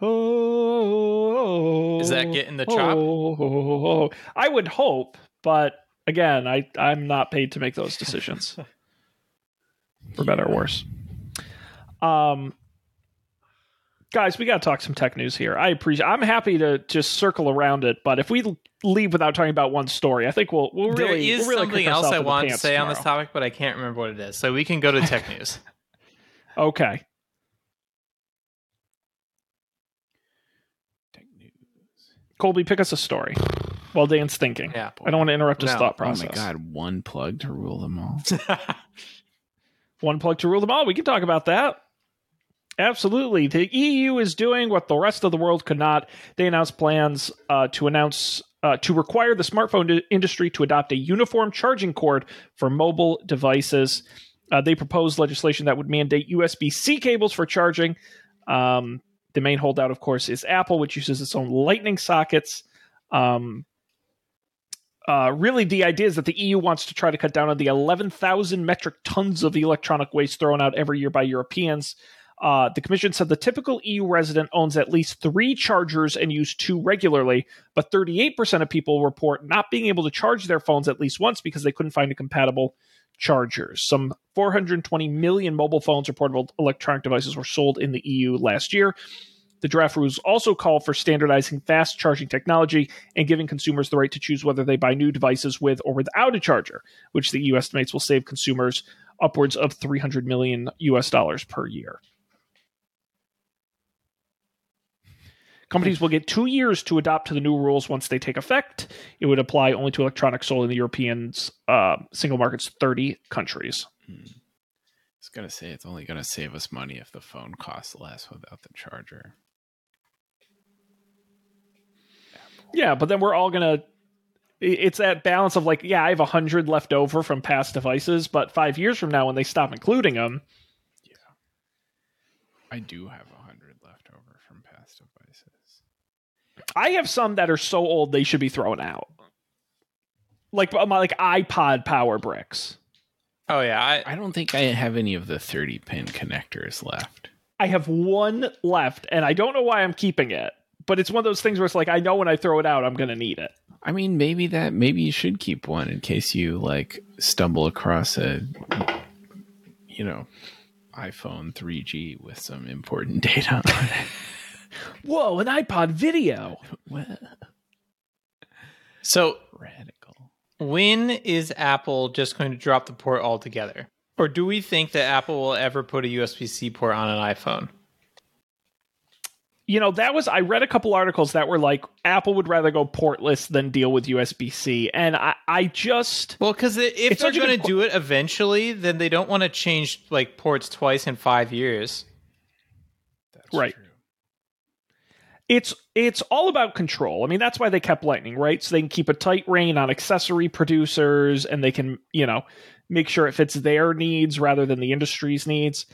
Oh, Is that getting the chop? Oh, I would hope, but again, I I'm not paid to make those decisions, for better or worse. Um, guys, we got to talk some tech news here. I appreciate. I'm happy to just circle around it, but if we leave without talking about one story, I think we'll we'll There really is we'll really something else I want to say on this topic, but I can't remember what it is. So we can go to tech news. Okay. Tech news. Colby, pick us a story while Dan's thinking. Yeah. I don't want to interrupt his No. thought process. Oh process. my god, one plug to rule them all. One plug to rule them all. We can talk about that. Absolutely. The EU is doing what the rest of the world could not. They announced plans uh, to announce uh, to require the smartphone industry to adopt a uniform charging cord for mobile devices. Uh, they proposed legislation that would mandate USB C cables for charging. Um, the main holdout, of course, is Apple, which uses its own Lightning sockets. Um, uh, really, the idea is that the EU wants to try to cut down on the 11,000 metric tons of electronic waste thrown out every year by Europeans. Uh, the commission said the typical EU resident owns at least three chargers and use two regularly, but 38% of people report not being able to charge their phones at least once because they couldn't find a compatible chargers. Some 420 million mobile phones or portable electronic devices were sold in the EU last year. The draft rules also call for standardizing fast charging technology and giving consumers the right to choose whether they buy new devices with or without a charger, which the EU estimates will save consumers upwards of 300 million US dollars per year. Companies will get two years to adopt to the new rules once they take effect. It would apply only to electronics sold in the European's uh, single market's 30 countries. Hmm. I was gonna say it's only gonna save us money if the phone costs less without the charger. Yeah, but then we're all gonna. It's that balance of like, yeah, I have a hundred left over from past devices, but five years from now, when they stop including them, yeah, I do have a hundred left over from past devices. I have some that are so old they should be thrown out, like uh, my like iPod power bricks. Oh yeah, I, I don't think I have any of the 30 pin connectors left. I have one left, and I don't know why I'm keeping it. But it's one of those things where it's like I know when I throw it out, I'm going to need it. I mean, maybe that maybe you should keep one in case you like stumble across a you know iPhone 3G with some important data on it. Whoa, an iPod video. so radical. When is Apple just going to drop the port altogether? Or do we think that Apple will ever put a USB C port on an iPhone? You know, that was, I read a couple articles that were like, Apple would rather go portless than deal with USB C. And I, I just. Well, because if It's they're such a going to do it eventually, then they don't want to change like ports twice in five years. That's Right. true. It's it's all about control. I mean, that's why they kept Lightning, right? So they can keep a tight rein on accessory producers and they can, you know, make sure it fits their needs rather than the industry's needs.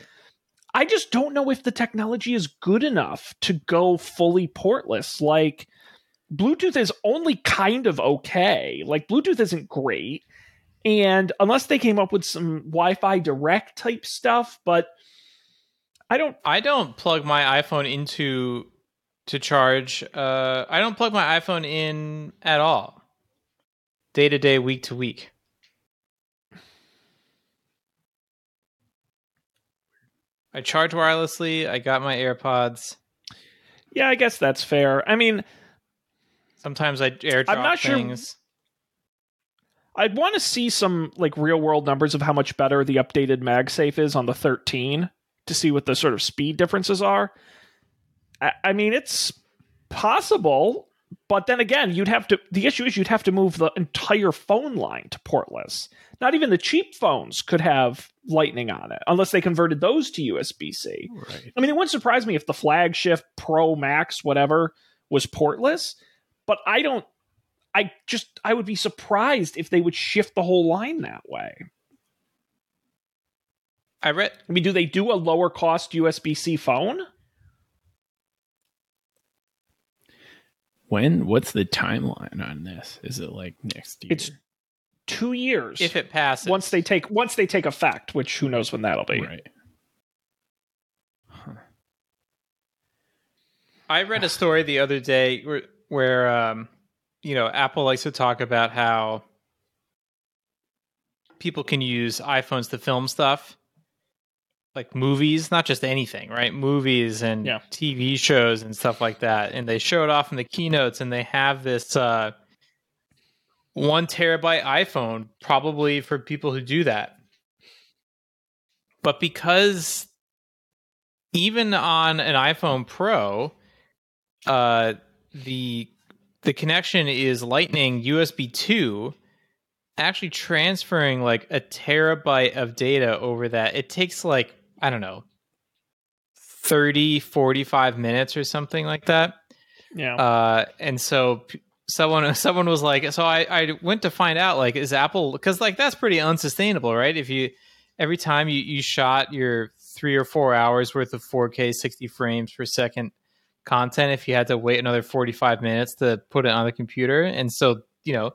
I just don't know if the technology is good enough to go fully portless. Like Bluetooth is only kind of okay. Like Bluetooth isn't great. And unless they came up with some Wi-Fi direct type stuff, but I don't I don't plug my iPhone into to charge. Uh, I don't plug my iPhone in at all, day to day, week to week. I charge wirelessly. I got my AirPods. yeah, I guess that's fair. I mean, Sometimes I airdrop I'm not sure- things. I'd want to see some like real world numbers of how much better the updated MagSafe is on the 13 to see what the sort of speed differences are. I, I mean, it's possible, but then again, you'd have to. The issue is you'd have to move the entire phone line to portless. Not even the cheap phones could have Lightning on it unless they converted those to USB C. Right. I mean, it wouldn't surprise me if the flagship Pro Max, whatever, was portless, but I don't. I just I would be surprised if they would shift the whole line that way. I read. I mean, do they do a lower cost USB C phone? When? What's the timeline on this? Is it like next year? It's Two years. If it passes, once they take once they take effect, which who knows when that'll be. right. Huh. I read a story the other day where, where um, you know, Apple likes to talk about how people can use iPhones to film stuff, like movies, not just anything, right? Movies and Yeah. TV shows and stuff like that. And they show it off in the keynotes, and they have this uh, one terabyte iPhone, probably for people who do that. But because even on an iPhone Pro, uh, the the connection is Lightning USB two, actually transferring like a terabyte of data over that, it takes like, I don't know, 30, 45 minutes or something like that. Yeah. Uh, and so someone someone was like, so I, I went to find out like is Apple because like that's pretty unsustainable, right? If you every time you, you shot your three or four hours worth of 4K 60 frames per second content, if you had to wait another 45 minutes to put it on the computer, and so you know,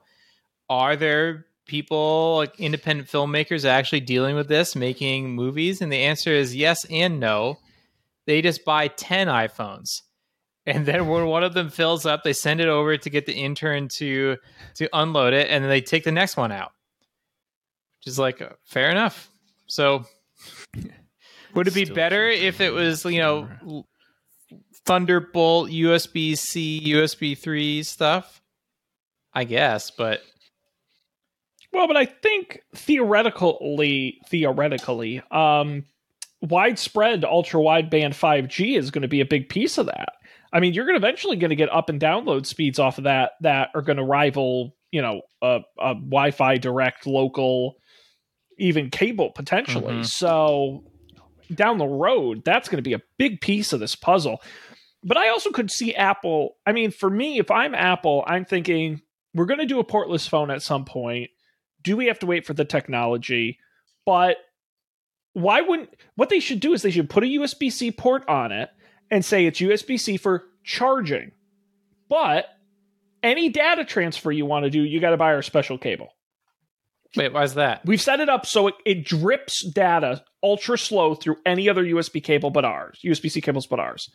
are there people like independent filmmakers are actually dealing with this, making movies? And the answer is yes and no. They just buy 10 iPhones and then when one of them fills up they send it over to get the intern to to unload it and then they take the next one out which is like uh, fair enough so would it be Still better if it was you know camera. thunderbolt usb-c usb 3 stuff i guess but Well, but I think theoretically, theoretically, um, widespread ultra wideband 5G is going to be a big piece of that. I mean, you're going to eventually going to get up and download speeds off of that that are going to rival, you know, a, a Wi-Fi direct local, even cable potentially. Mhm. So down the road, that's going to be a big piece of this puzzle. But I also could see Apple. I mean, for me, if I'm Apple, I'm thinking we're going to do a portless phone at some point. Do we have to wait for the technology? But why wouldn't what they should do is they should put a USB C port on it and say it's USB C for charging. But any data transfer you want to do, you got to buy our special cable. wait why's that We've set it up so it, it drips data ultra slow through any other USB cable but ours, USB C cables but ours.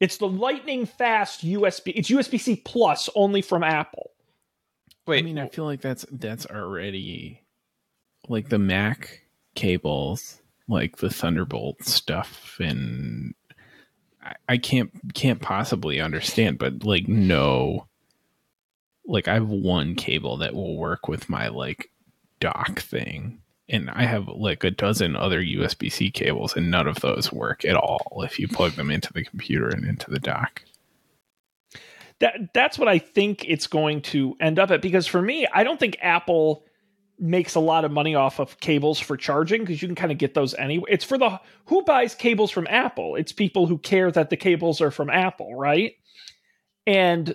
It's the lightning fast USB. It's USB C plus only from Apple. Wait I mean, I feel like that's that's already like the Mac cables, like the Thunderbolt stuff, and I, I can't can't possibly understand, but like no, like I have one cable that will work with my like dock thing, and I have like a dozen other USB C cables, and none of those work at all if you plug them into the computer and into the dock. That that's what I think it's going to end up at because for me, I don't think Apple makes a lot of money off of cables for charging because you can kind of get those anyway. It's for the who buys cables from Apple? It's people who care that the cables are from Apple, right? And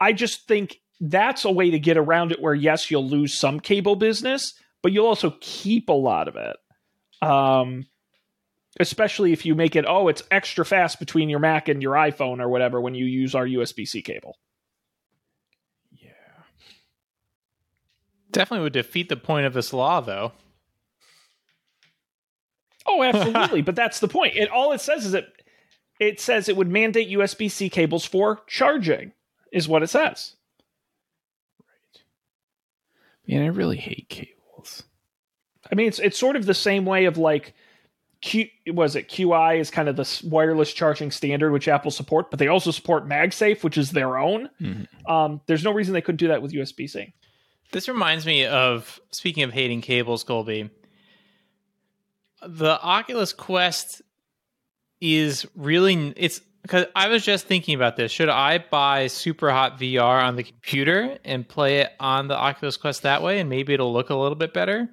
I just think that's a way to get around it where yes, you'll lose some cable business, but you'll also keep a lot of it. Um especially if you make it oh it's extra fast between your mac and your iphone or whatever when you use our usb-c cable. Yeah. definitely would defeat the point of this law though. Oh absolutely but that's the point. It all it says is it it says it would mandate usb-c cables for charging is what it says. Man, I really hate cables. i mean it's it's sort of the same way of like Q was it QI is kind of the wireless charging standard which Apple support, but they also support MagSafe, which is their own. Mhm. Um, there's no reason they couldn't do that with USB C. This reminds me of speaking of hating cables, Colby. The Oculus Quest is really it's because I was just thinking about this. Should I buy Superhot VR on the computer and play it on the Oculus Quest that way, and maybe it'll look a little bit better?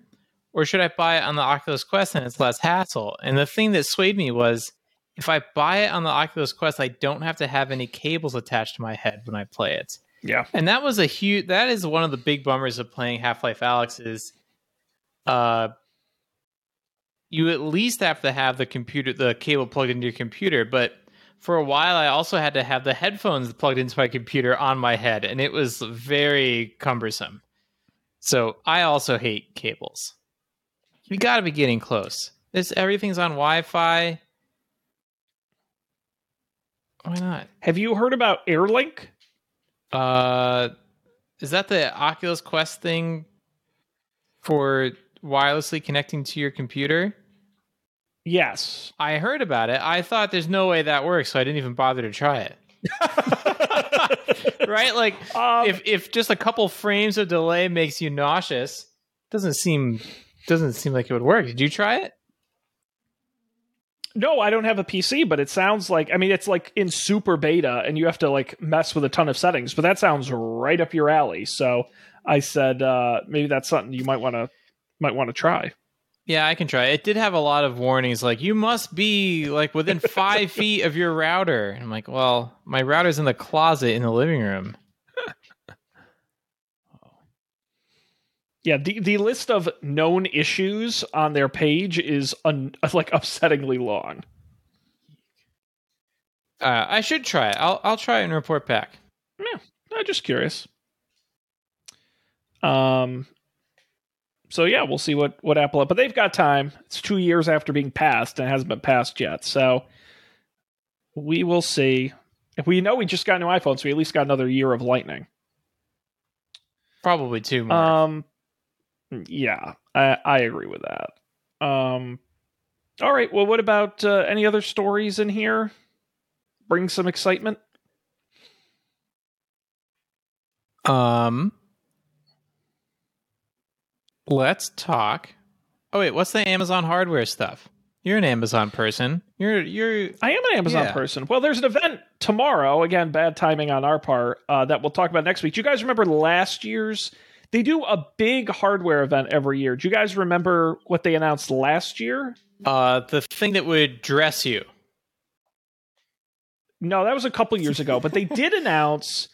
Or should I buy it on the Oculus Quest and it's less hassle? And the thing that swayed me was if I buy it on the Oculus Quest, I don't have to have any cables attached to my head when I play it. Yeah. And that was a huge. That is one of the big bummers of playing Half Life Alyx is, uh, you at least have to have the computer, the cable plugged into your computer. But for a while, I also had to have the headphones plugged into my computer on my head, and it was very cumbersome. So I also hate cables. You got to be getting close. This everything's on Wi-Fi. Why not? Have you heard about AirLink? Uh, is that the Oculus Quest thing for wirelessly connecting to your computer? Yes. I heard about it. I thought there's no way that works, so I didn't even bother to try it. right? Like Um, if if just a couple frames of delay makes you nauseous, doesn't seem doesn't seem like it would work. Did you try it? No, I don't have a PC, but it sounds like I mean it's like in super beta and you have to like mess with a ton of settings, but that sounds right up your alley. So I said uh, maybe that's something you might want to might want to try. Yeah, I can try. It did have a lot of warnings, like you must be like within five feet of your router. And I'm like, well, my router's in the closet in the living room. Yeah, the, the list of known issues on their page is un, like upsettingly long. Uh, I should try it. I'll I'll try and report back. Yeah, I'm just curious. Um, so yeah, we'll see what what Apple. But they've got time. It's two years after being passed, and it hasn't been passed yet. So we will see. If we know we just got new iPhones, so we at least got another year of Lightning. Probably two more. Um, yeah, I, I agree with that. Um, all right. Well, what about uh, any other stories in here? Bring some excitement. Um, let's talk. Oh wait, what's the Amazon hardware stuff? You're an Amazon person. You're you're. I am an Amazon Yeah. person. Well, there's an event tomorrow. Again, bad timing on our part. Uh, that we'll talk about next week. Do you guys remember last year's? They do a big hardware event every year. Do you guys remember what they announced last year? Uh, the thing that would dress you. No, that was a couple years ago, but they did announce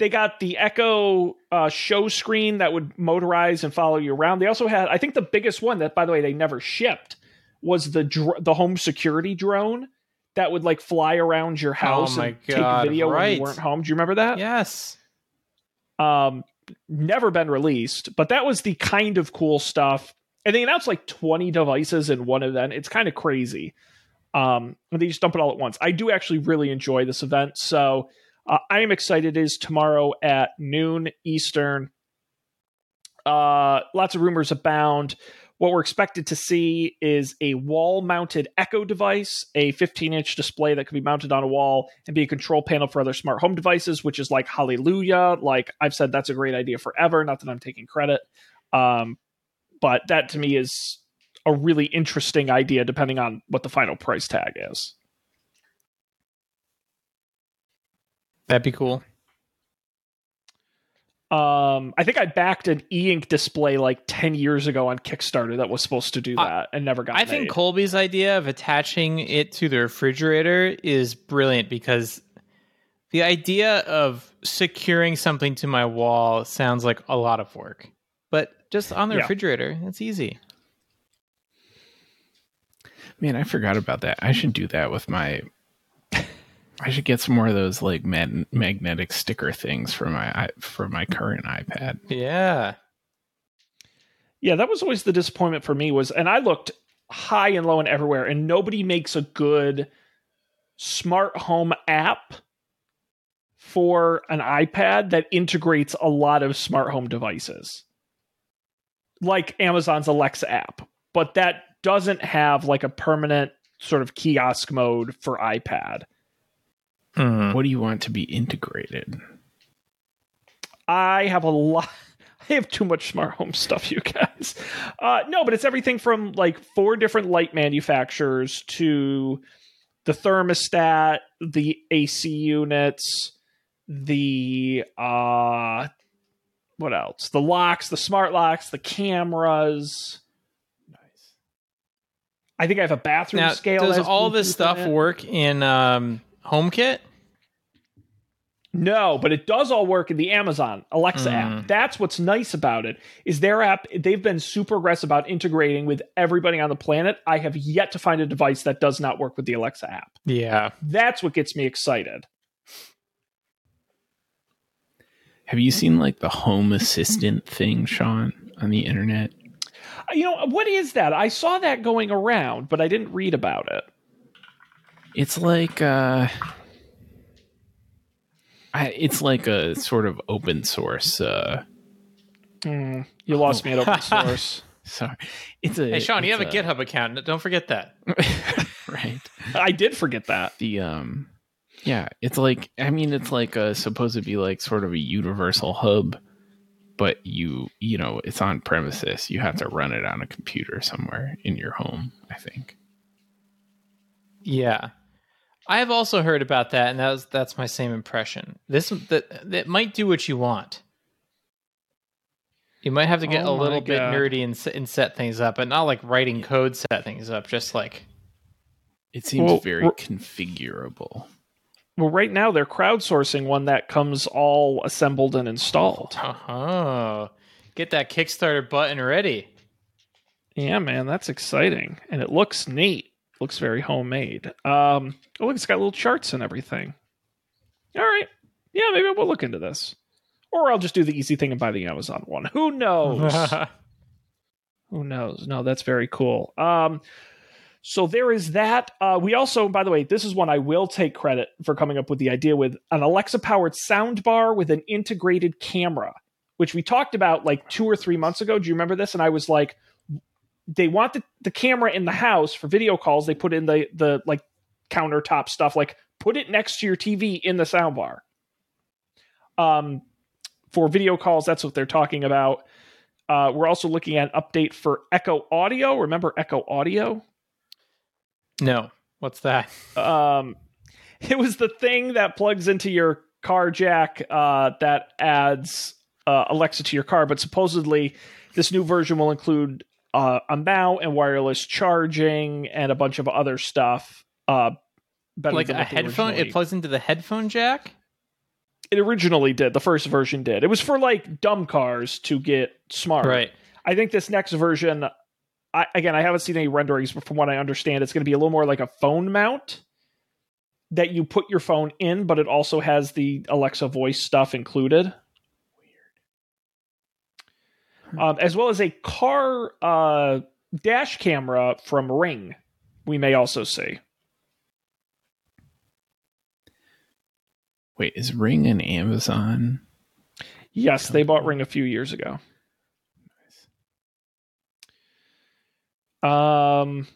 they got the Echo uh, show screen that would motorize and follow you around. They also had, I think, the biggest one that, by the way, they never shipped was the dr- the home security drone that would like fly around your house Oh and God, take video when you weren't home. Do you remember that? Yes. Um, never been released, but that was the kind of cool stuff. And they announced like 20 devices in one event. It's kind of crazy. Um, and they just dump it all at once. I do actually really enjoy this event. So uh, I am excited. It is tomorrow at noon Eastern. Uh, lots of rumors abound. What we're expected to see is a wall mounted Echo device, a 15 inch display that can be mounted on a wall and be a control panel for other smart home devices, which is like hallelujah. Like I've said, that's a great idea forever. Not that I'm taking credit. Um, but that to me is a really interesting idea, depending on what the final price tag is. That'd be cool. Um, I think I backed an e-ink display like 10 years ago on Kickstarter that was supposed to do I- that and never got it. I think. Colby's idea of attaching it to the refrigerator is brilliant because the idea of securing something to my wall sounds like a lot of work. But just on the Yeah. refrigerator, it's easy. Man, I forgot about that. I should do that with my. I should get some more of those like mag- magnetic sticker things for my for my current iPad. Yeah. Yeah, that was always the disappointment for me was and I looked high and low and everywhere and nobody makes a good smart home app for an iPad that integrates a lot of smart home devices. Like Amazon's Alexa app, but that doesn't have like a permanent sort of kiosk mode for iPad. Mhm. What do you want to be integrated? I have a lot. I have too much smart home stuff, you guys. Uh, no, but it's everything from like four different light manufacturers to the thermostat, the AC units, the uh, what else? The locks, the smart locks, the cameras. Nice. I think I have a bathroom Now, scale. does all this stuff work in um, HomeKit? No, but it does all work in the Amazon Alexa Mm. app. That's what's nice about it. Is their app they've been super aggressive about integrating with everybody on the planet. I have yet to find a device that does not work with the Alexa app. Yeah. That's what gets me excited. Have you seen like the home assistant thing, Sean, on the internet? You know, what is that? I saw that going around, but I didn't read about it. It's like uh I, it's like a sort of open source uh Hmm, you lost me at open source. sorry. It's a Hey, Sean, you have a GitHub account. Don't forget that. right. I did forget that. The um yeah, it's like I mean it's like uh supposed to be like sort of a universal hub, but you you know, it's on premises. You have to run it on a computer somewhere in your home, I think. Yeah. I have also heard about that, and that was that's my same impression. This that that might do what you want. You might have to get Oh a my little bit nerdy and, and set things up, but not like writing code set things up. Just like It seems Well, very configurable. Well, right now they're crowdsourcing one that comes all assembled and installed. oh, get that Kickstarter button ready. Yeah, man, that's exciting, and it looks neat. Looks very homemade. Um, oh, look, it's got little charts and everything. All right, yeah, maybe we'll look into this, or I'll just do the easy thing and buy the Amazon one. Who knows? Who knows? No, that's very cool. Um, so there is that. Uh, we also, by the way, this is one I will take credit for coming up with the idea with an Alexa powered sound bar with an integrated camera, which we talked about like two or three months ago. Do you remember this? And I was like, they want the, the camera in the house for video calls. They put in the the like countertop stuff, like put it next to your TV in the sound bar. Um, for video calls, that's what they're talking about. Uh, we're also looking at an update for Echo Auto. Remember Echo Auto? no, what's that? Um, it was the thing that plugs into your car jack uh, that adds uh, Alexa to your car. But supposedly, this new version will include uh, a mount and wireless charging and a bunch of other stuff. Uh, better Like than a headphone? originally- It plugs into the headphone jack. it originally did. The first version did. It was for like dumb cars to get smart. Right. I think this next version, I, again, I haven't seen any renderings, but from what I understand, it's going to be a little more like a phone mount that you put your phone in, but it also has the Alexa voice stuff included. Weird. Um, as well as a car uh, dash camera from Ring, we may also see. Wait, is Ring an Amazon? Yes, they bought Ring a few years ago. Um,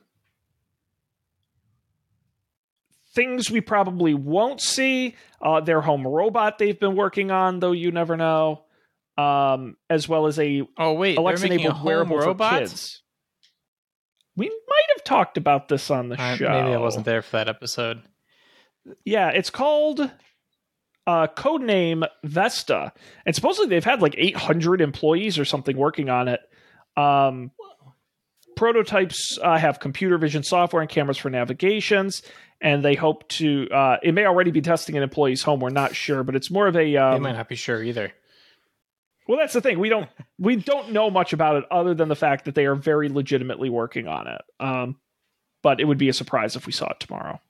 things we probably won't see. Uh, their home robot they've been working on, though you never know. Um, as well as a Oh wait, Alexa they're making a enabled wearable robot. for kids. We might have talked about this on the show. maybe I wasn't there for that episode. Yeah, it's called uh codename Vesta. And supposedly they've had like 800 employees or something working on it. Um prototypes uh, have computer vision software and cameras for navigations and they hope to uh it may already be testing an employee's home we're not sure but it's more of a they um, might not be sure either. Well that's the thing. We don't we don't know much about it other than the fact that they are very legitimately working on it. Um but it would be a surprise if we saw it tomorrow.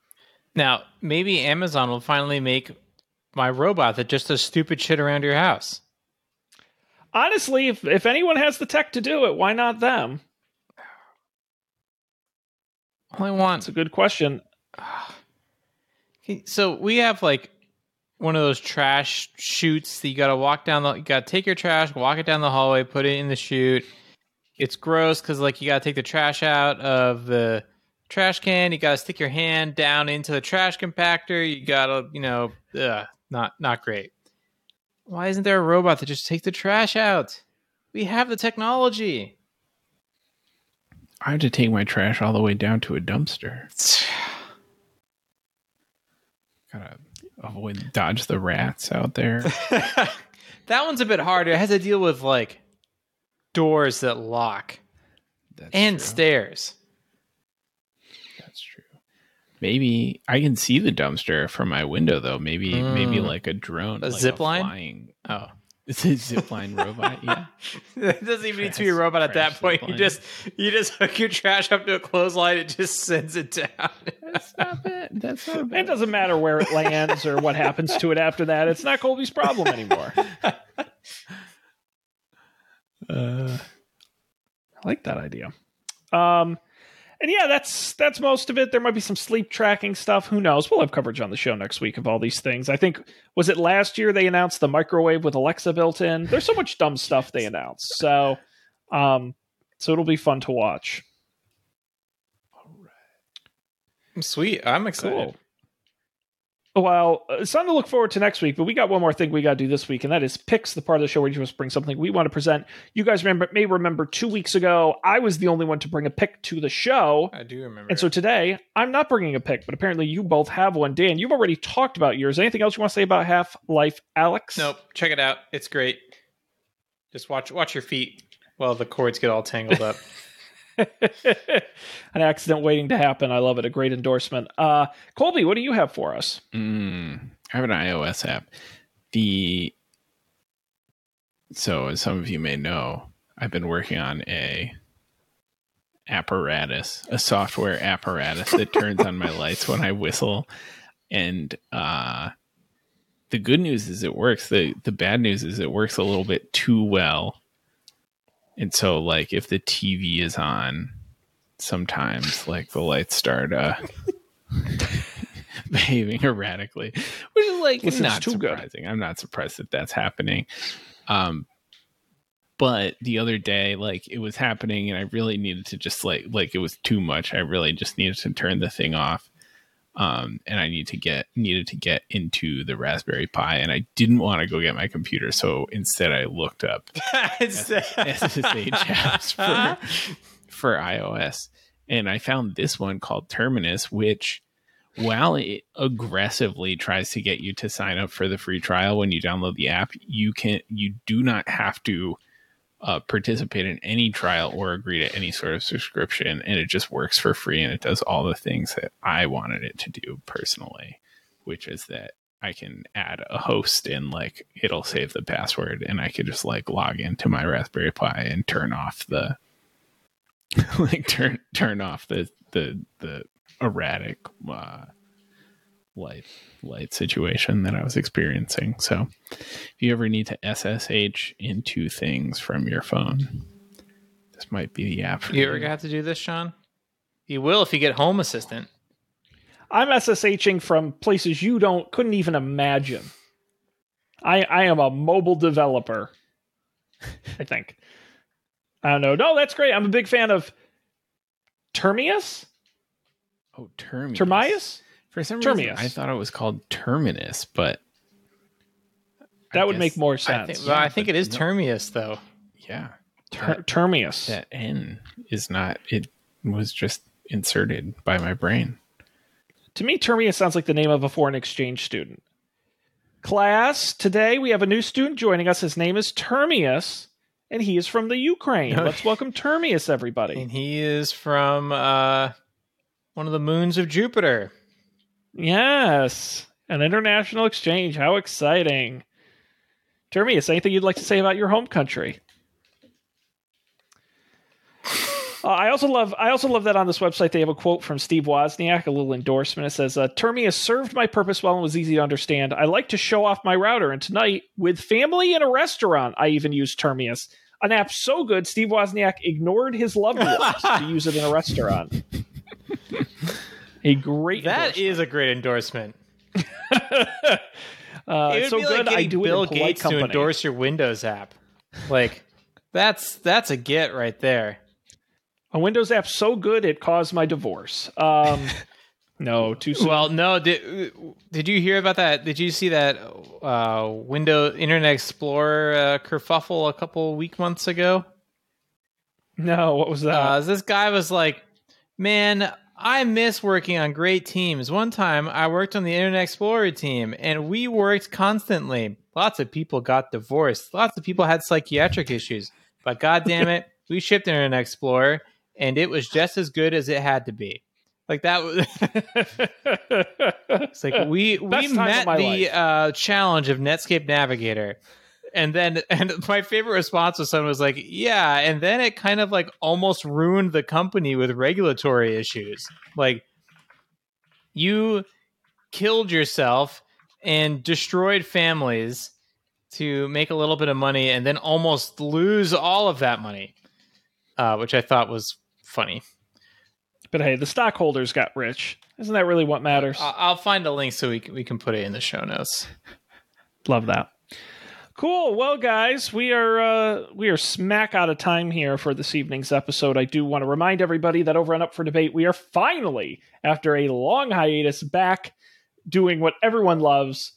Now, maybe Amazon will finally make my robot that just does stupid shit around your house. honestly if if anyone has the tech to do it why not them? All I That's a good question. So we have like one of those trash chutes that you got to walk down the. You got to take your trash, walk it down the hallway, put it in the chute. It's gross because like you got to take the trash out of the trash can. You got to stick your hand down into the trash compactor. You got to, you know, ugh, not not great. Why isn't there a robot that just takes the trash out? We have the technology. I have to take my trash all the way down to a dumpster. Gotta avoid dodge the rats out there. that one's a bit harder. It has to deal with like doors that lock That's and true. stairs. That's true. Maybe I can see the dumpster from my window though. Maybe maybe Mm. like a drone, A like zip line? flying. Oh. It's a zip line robot. Yeah. it doesn't even need to be a robot at that trash point. You just you just hook your trash up to a clothesline. It just sends it down. That's not bad. That's not It doesn't matter where it lands or what happens to it after that. It's not Colby's problem anymore. Uh, I like that idea. Um, and yeah, that's that's most of it. There might be some sleep tracking stuff. Who knows? We'll have coverage on the show next week of all these things. I think was it last year they announced the microwave with Alexa built in. There's so much dumb stuff they announced. So, um, so it'll be fun to watch. Sweet, I'm excited. Cool. Well, uh, it's time to look forward to next week, but we got one more thing we got to do this week, and that is picks the part of the show where you just bring something we want to present. You guys remember, may remember two weeks ago, I was the only one to bring a pick to the show. I do remember. And so today, I'm not bringing a pick, but apparently you both have one. Dan, you've already talked about yours. Anything else you want to say about Half Life Alyx? nope, check it out. It's great. Just watch watch your feet while the cords get all tangled up. An accident waiting to happen. I love it. A great endorsement. Uh, Colby, what do you have for us? Mm, I have an iOS app. The so as some of you may know, I've been working on a apparatus, a software apparatus that turns on my lights when I whistle. And uh the good news is it works. The the bad news is it works a little bit too well. And so like if the TV is on, sometimes like the lights start uh behaving erratically, which is like it's not too good. surprising. I'm not surprised that that's happening. Um, but the other day, like it was happening, and I really needed to just like like it was too much. I really just needed to turn the thing off. Um, and I need to get needed to get into the Raspberry Pi, and I didn't want to go get my computer, so instead I looked up SSH apps for, for iOS. And I found this one called Terminus, which, while it aggressively tries to get you to sign up for the free trial when you download the app, you can you do not have to uh, participate in any trial or agree to any sort of subscription, and it just works for free and it does all the things that I wanted it to do personally, which is that I can add a host and like it'll save the password and I could just like log into my Raspberry Pi and turn off the like turn turn off the the the erratic uh, light light situation that I was experiencing. So if you ever need to SSH into things from your phone, this might be the app for You You ever have to do this, Sean? You will if you get Home Assistant. I'm SSHing from places you don't couldn't even imagine. I I am a mobile developer. I think. I don't know. No, that's great. I'm a big fan of Termius. Oh, Termius. Termius. For some reason, I thought it was called Terminus, but That I would guess- make more I sense. think, well, I think it is no. Termius, though. Yeah, Ter- Termius. that N is not. It was just inserted by my brain. To me, Termius sounds like the name of a foreign exchange student. Class, today we have a new student joining us. His name is Termius, and he is from the Ukraine. Let's welcome Termius, everybody. And he is from uh, one of the moons of Jupiter. Yes, an international exchange. How exciting. Termius, anything you'd like to say about your home country? Uh, I also love I also love that on this website they have a quote from Steve Wozniak, a little endorsement. It says, uh, "Termius served my purpose well and was easy to understand. I like to show off my router, and tonight with family in a restaurant, I even used Termius, an app so good Steve Wozniak ignored his loved ones to use it in a restaurant." a great That is a great endorsement. uh, it would it's so be like good. I getting do Bill it in polite Gates company. to endorse your Windows app. Like that's that's a get right there. A Windows app so good it caused my divorce. Um, no, too soon. Well, no, did did you hear about that? Did you see that uh, Windows Internet Explorer uh, kerfuffle a couple week months ago? no, what was that? Uh, this guy was like, "Man, I miss working on great teams. One time, I worked on the Internet Explorer team, and we worked constantly. Lots of people got divorced. Lots of people had psychiatric issues. But God damn it, we shipped Internet Explorer, and it was just as good as it had to be. Like that was." It's like we we Best time met the uh, challenge of Netscape Navigator, and then and my favorite response was someone was like, "Yeah," and then it kind of like almost ruined the company with regulatory issues. Like you killed yourself and destroyed families to make a little bit of money, and then almost lose all of that money, uh, which I thought was funny. but hey, the stockholders got rich. Isn't that really what matters? I'll find a link so we can, we can put it in the show notes. Love that. Cool. Well, guys, we are uh, we are smack out of time here for this evening's episode. I do want to remind everybody that over on Up for Debate, we are finally, after a long hiatus, back doing what everyone loves,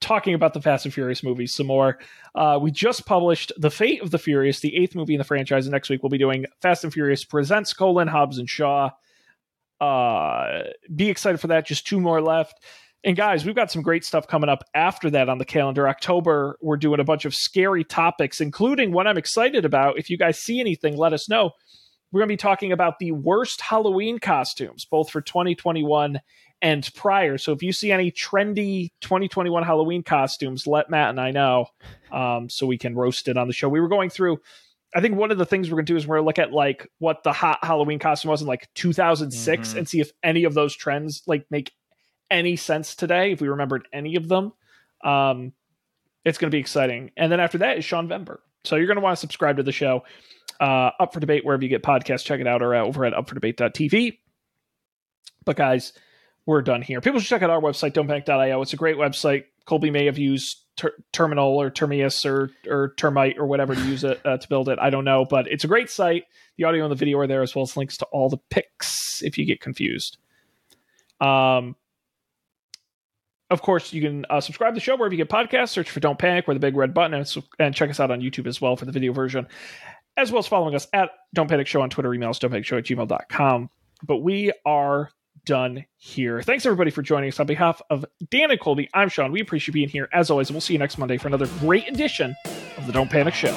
talking about the Fast and Furious movies some more. Uh, we just published The Fate of the Furious, the eighth movie in the franchise. And next week we'll be doing Fast and Furious Presents Colin Hobbs and Shaw. Uh, be excited for that. Just two more left. And guys, we've got some great stuff coming up after that on the calendar. October, we're doing a bunch of scary topics, including what I'm excited about. If you guys see anything, let us know. We're going to be talking about the worst Halloween costumes, both for 2021 and prior. So if you see any trendy 2021 Halloween costumes, let Matt and I know um, so we can roast it on the show. We were going through. I think one of the things we're going to do is we're going to look at like what the hot Halloween costume was in like 2006 Mhm. and see if any of those trends like make any sense today. If we remembered any of them, um, it's going to be exciting. And then after that is Sean Vember. So you're going to want to subscribe to the show. Uh, up for debate wherever you get podcasts. Check it out or uh, over at upfordebate.tv. But guys, we're done here. People should check out our website, don'tpanic.io. It's a great website. Colby may have used ter- Terminal or Termius or or Termite or whatever to use it uh, to build it. I don't know, but it's a great site. The audio and the video are there as well as links to all the pics if you get confused. Um, of course, you can uh, subscribe to the show wherever you get podcasts. Search for Don't Panic or the big red button, and, and check us out on YouTube as well for the video version, as well as following us at Don't Panic Show on Twitter, emails, don't panic show at gmail.com. But we are done here. Thanks everybody for joining us. On behalf of Dan and Colby, I'm Sean. We appreciate being here as always, and we'll see you next Monday for another great edition of the Don't Panic Show.